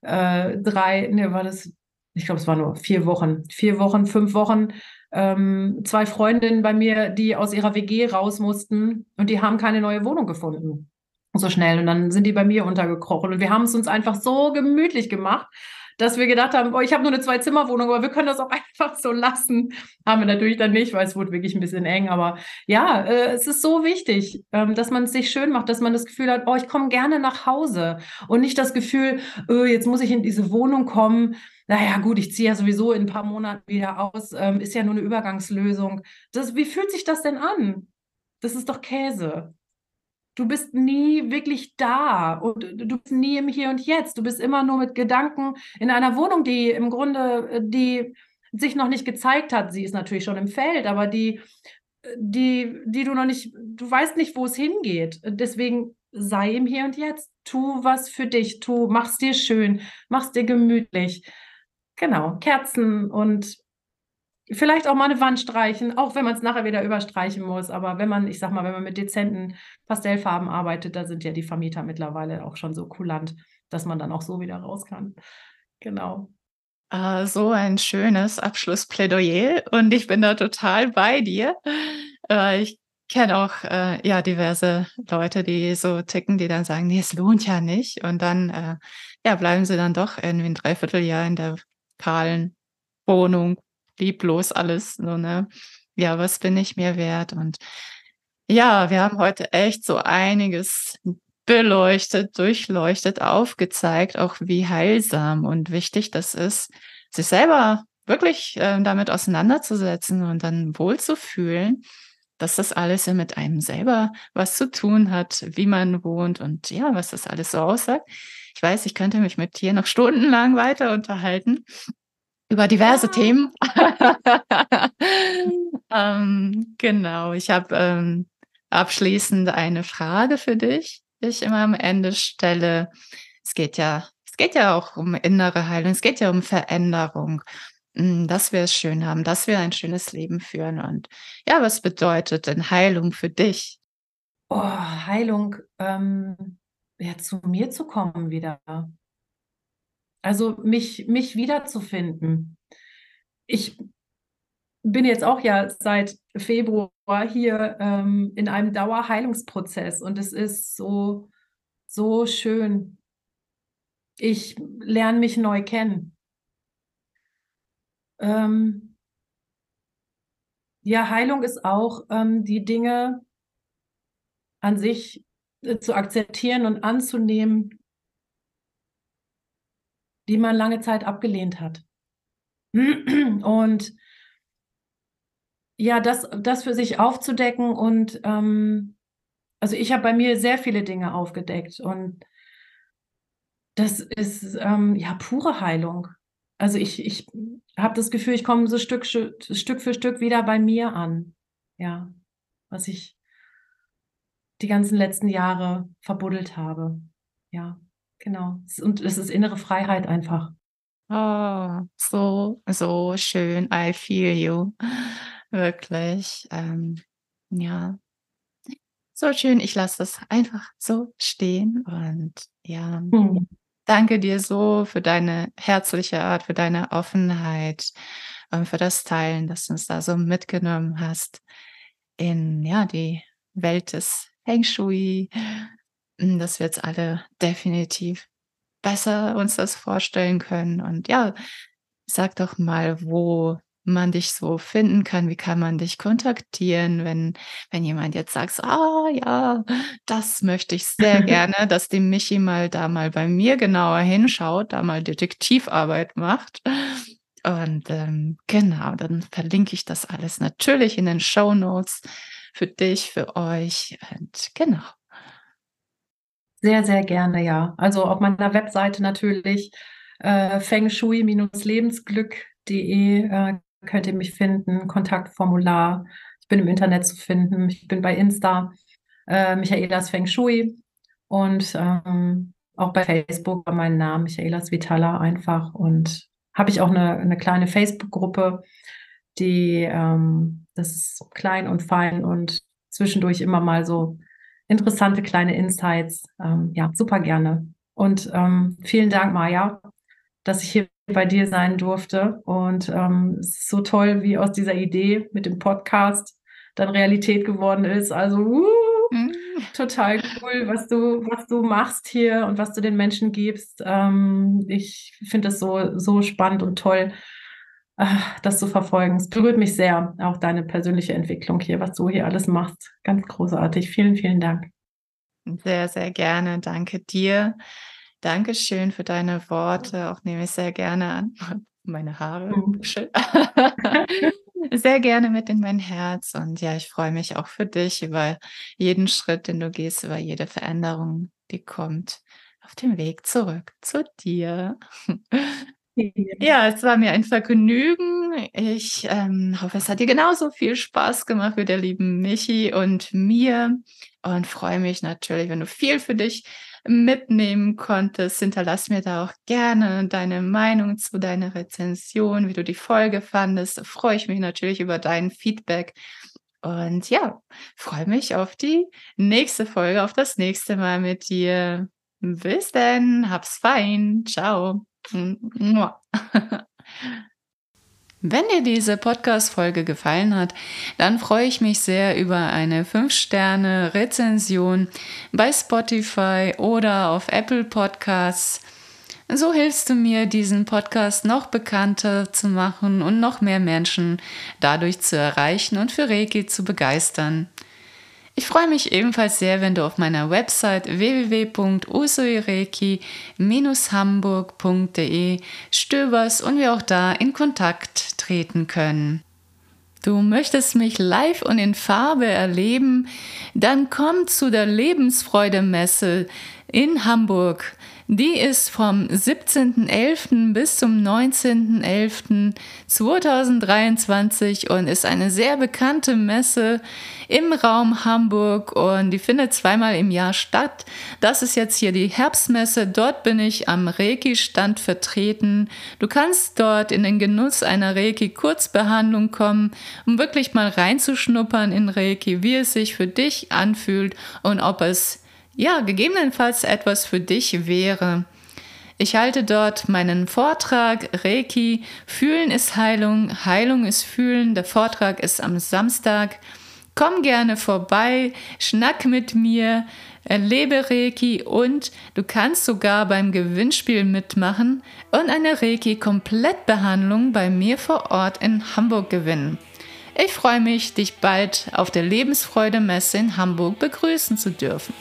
äh, drei, ne, war das, ich glaube, es war nur vier Wochen, vier Wochen, fünf Wochen, ähm, zwei Freundinnen bei mir, die aus ihrer WG raus mussten und die haben keine neue Wohnung gefunden. So schnell. Und dann sind die bei mir untergekrochen. Und wir haben es uns einfach so gemütlich gemacht dass wir gedacht haben, boah, ich habe nur eine Zwei-Zimmer-Wohnung, aber wir können das auch einfach so lassen. Haben wir natürlich dann nicht, weil es wurde wirklich ein bisschen eng. Aber ja, äh, es ist so wichtig, ähm, dass man es sich schön macht, dass man das Gefühl hat, oh, ich komme gerne nach Hause und nicht das Gefühl, oh, jetzt muss ich in diese Wohnung kommen. Naja, gut, ich ziehe ja sowieso in ein paar Monaten wieder aus, ähm, ist ja nur eine Übergangslösung. Das, wie fühlt sich das denn an? Das ist doch Käse. Du bist nie wirklich da und du bist nie im Hier und Jetzt. Du bist immer nur mit Gedanken in einer Wohnung, die im Grunde, äh, die sich noch nicht gezeigt hat. Sie ist natürlich schon im Feld, aber die, die, die du noch nicht, du weißt nicht, wo es hingeht. Deswegen sei im Hier und Jetzt. Tu was für dich. Tu, mach's dir schön, mach's dir gemütlich. genau, Kerzen und vielleicht auch mal eine Wand streichen, auch wenn man es nachher wieder überstreichen muss. Aber wenn man, ich sag mal, wenn man mit dezenten Pastellfarben arbeitet, da sind ja die Vermieter mittlerweile auch schon so kulant, dass man dann auch so wieder raus kann. Genau. Ah, so ein schönes Abschlussplädoyer und ich bin da total bei dir. Äh, ich kenne auch äh, ja diverse Leute, die so ticken, die dann sagen, nee, es lohnt ja nicht. Und dann äh, ja, bleiben sie dann doch irgendwie ein Dreivierteljahr in der kahlen Wohnung, lieblos alles. So, ne? Ja, was bin ich mir wert? Und ja, wir haben heute echt so einiges beleuchtet, durchleuchtet, aufgezeigt, auch wie heilsam und wichtig das ist, sich selber wirklich äh, damit auseinanderzusetzen und dann wohlzufühlen, dass das alles ja mit einem selber was zu tun hat, wie man wohnt und ja, was das alles so aussagt. Ich weiß, ich könnte mich mit dir noch stundenlang weiter unterhalten über diverse ja. Themen. ähm, genau, ich habe ähm, abschließend eine Frage für dich, die ich immer am Ende stelle. Es geht ja, es geht ja auch um innere Heilung, es geht ja um Veränderung, hm, dass wir es schön haben, dass wir ein schönes Leben führen. Und ja, was bedeutet denn Heilung für dich? Oh, Heilung, ähm, ja, zu mir zu kommen wieder. Also mich, mich wiederzufinden. Ich bin jetzt auch ja seit Februar hier ähm, in einem Dauerheilungsprozess und es ist so, so schön. Ich lerne mich neu kennen. Ähm, ja, Heilung ist auch ähm, die Dinge an sich äh, zu akzeptieren und anzunehmen, die man lange Zeit abgelehnt hat. Und ja, das, das für sich aufzudecken und ähm, also ich habe bei mir sehr viele Dinge aufgedeckt und das ist ähm, ja pure Heilung. Also ich, ich habe das Gefühl, ich komme so Stück, Stück für Stück wieder bei mir an. Ja, was ich die ganzen letzten Jahre verbuddelt habe. Ja, genau. Und es ist innere Freiheit einfach. Oh, so, so schön. I feel you. Wirklich. Ähm, ja. So schön. Ich lasse das einfach so stehen und ja. Hm. Danke dir so für deine herzliche Art, für deine Offenheit und für das Teilen, dass du uns da so mitgenommen hast in ja die Welt des Feng Shui, dass wir jetzt alle definitiv besser uns das vorstellen können. Und ja, sag doch mal, wo man dich so finden kann, wie kann man dich kontaktieren, wenn, wenn jemand jetzt sagt, ah ja, das möchte ich sehr gerne, dass die Michi mal da mal bei mir genauer hinschaut, da mal Detektivarbeit macht. Und ähm, genau, dann verlinke ich das alles natürlich in den Show Notes für dich, für euch. Und genau. Sehr, sehr gerne, ja. Also auf meiner Webseite natürlich äh, Feng Shui-lebensglück.de äh, könnt ihr mich finden, Kontaktformular. Ich bin im Internet zu finden. Ich bin bei Insta, äh, Michaelas Feng Shui und ähm, auch bei Facebook bei meinem Namen, Michaelas Vitala einfach. Und habe ich auch eine, eine kleine Facebook-Gruppe, die ähm, das ist klein und fein und zwischendurch immer mal so interessante kleine Insights. Ähm, ja, super gerne. Und ähm, vielen Dank, Maja, dass ich hier bei dir sein durfte. Und ähm, es ist so toll, wie aus dieser Idee mit dem Podcast dann Realität geworden ist. Also uh, mhm. total cool, was du, was du machst hier und was du den Menschen gibst. Ähm, ich finde es so, so spannend und toll, das zu verfolgen. Es berührt mich sehr, auch deine persönliche Entwicklung hier, was du hier alles machst. Ganz großartig. Vielen, vielen Dank. Sehr, sehr gerne. Danke dir. Dankeschön für deine Worte. Auch nehme ich sehr gerne an. Meine Haare. Mhm. sehr gerne mit in mein Herz. Und ja, ich freue mich auch für dich über jeden Schritt, den du gehst, über jede Veränderung, die kommt auf dem Weg zurück zu dir. Ja, es war mir ein Vergnügen. Ich ähm, hoffe, es hat dir genauso viel Spaß gemacht wie der lieben Michi und mir und freue mich natürlich, wenn du viel für dich mitnehmen konntest. Hinterlass mir da auch gerne deine Meinung zu deiner Rezension, wie du die Folge fandest. Freue ich mich natürlich über dein Feedback. Und ja, freue mich auf die nächste Folge, auf das nächste Mal mit dir. Bis denn, hab's fein. Ciao. Wenn dir diese Podcast-Folge gefallen hat, dann freue ich mich sehr über eine 5-Sterne-Rezension bei Spotify oder auf Apple Podcasts. So hilfst du mir, diesen Podcast noch bekannter zu machen und noch mehr Menschen dadurch zu erreichen und für Reiki zu begeistern. Ich freue mich ebenfalls sehr, wenn du auf meiner Website www.usuireiki-hamburg.de stöberst und wir auch da in Kontakt treten können. Du möchtest mich live und in Farbe erleben? Dann komm zu der Lebensfreude-Messe in Hamburg. Die ist vom 17.11. bis zum 19.11.2023 und ist eine sehr bekannte Messe im Raum Hamburg und die findet zweimal im Jahr statt. Das ist jetzt hier die Herbstmesse. Dort bin ich am Reiki-Stand vertreten. Du kannst dort in den Genuss einer Reiki-Kurzbehandlung kommen, um wirklich mal reinzuschnuppern in Reiki, wie es sich für dich anfühlt und ob es ja, gegebenenfalls etwas für dich wäre. Ich halte dort meinen Vortrag Reiki, Fühlen ist Heilung, Heilung ist Fühlen. Der Vortrag ist am Samstag. Komm gerne vorbei, schnack mit mir, erlebe Reiki und du kannst sogar beim Gewinnspiel mitmachen und eine Reiki-Komplettbehandlung bei mir vor Ort in Hamburg gewinnen. Ich freue mich, dich bald auf der Lebensfreude Messe in Hamburg begrüßen zu dürfen.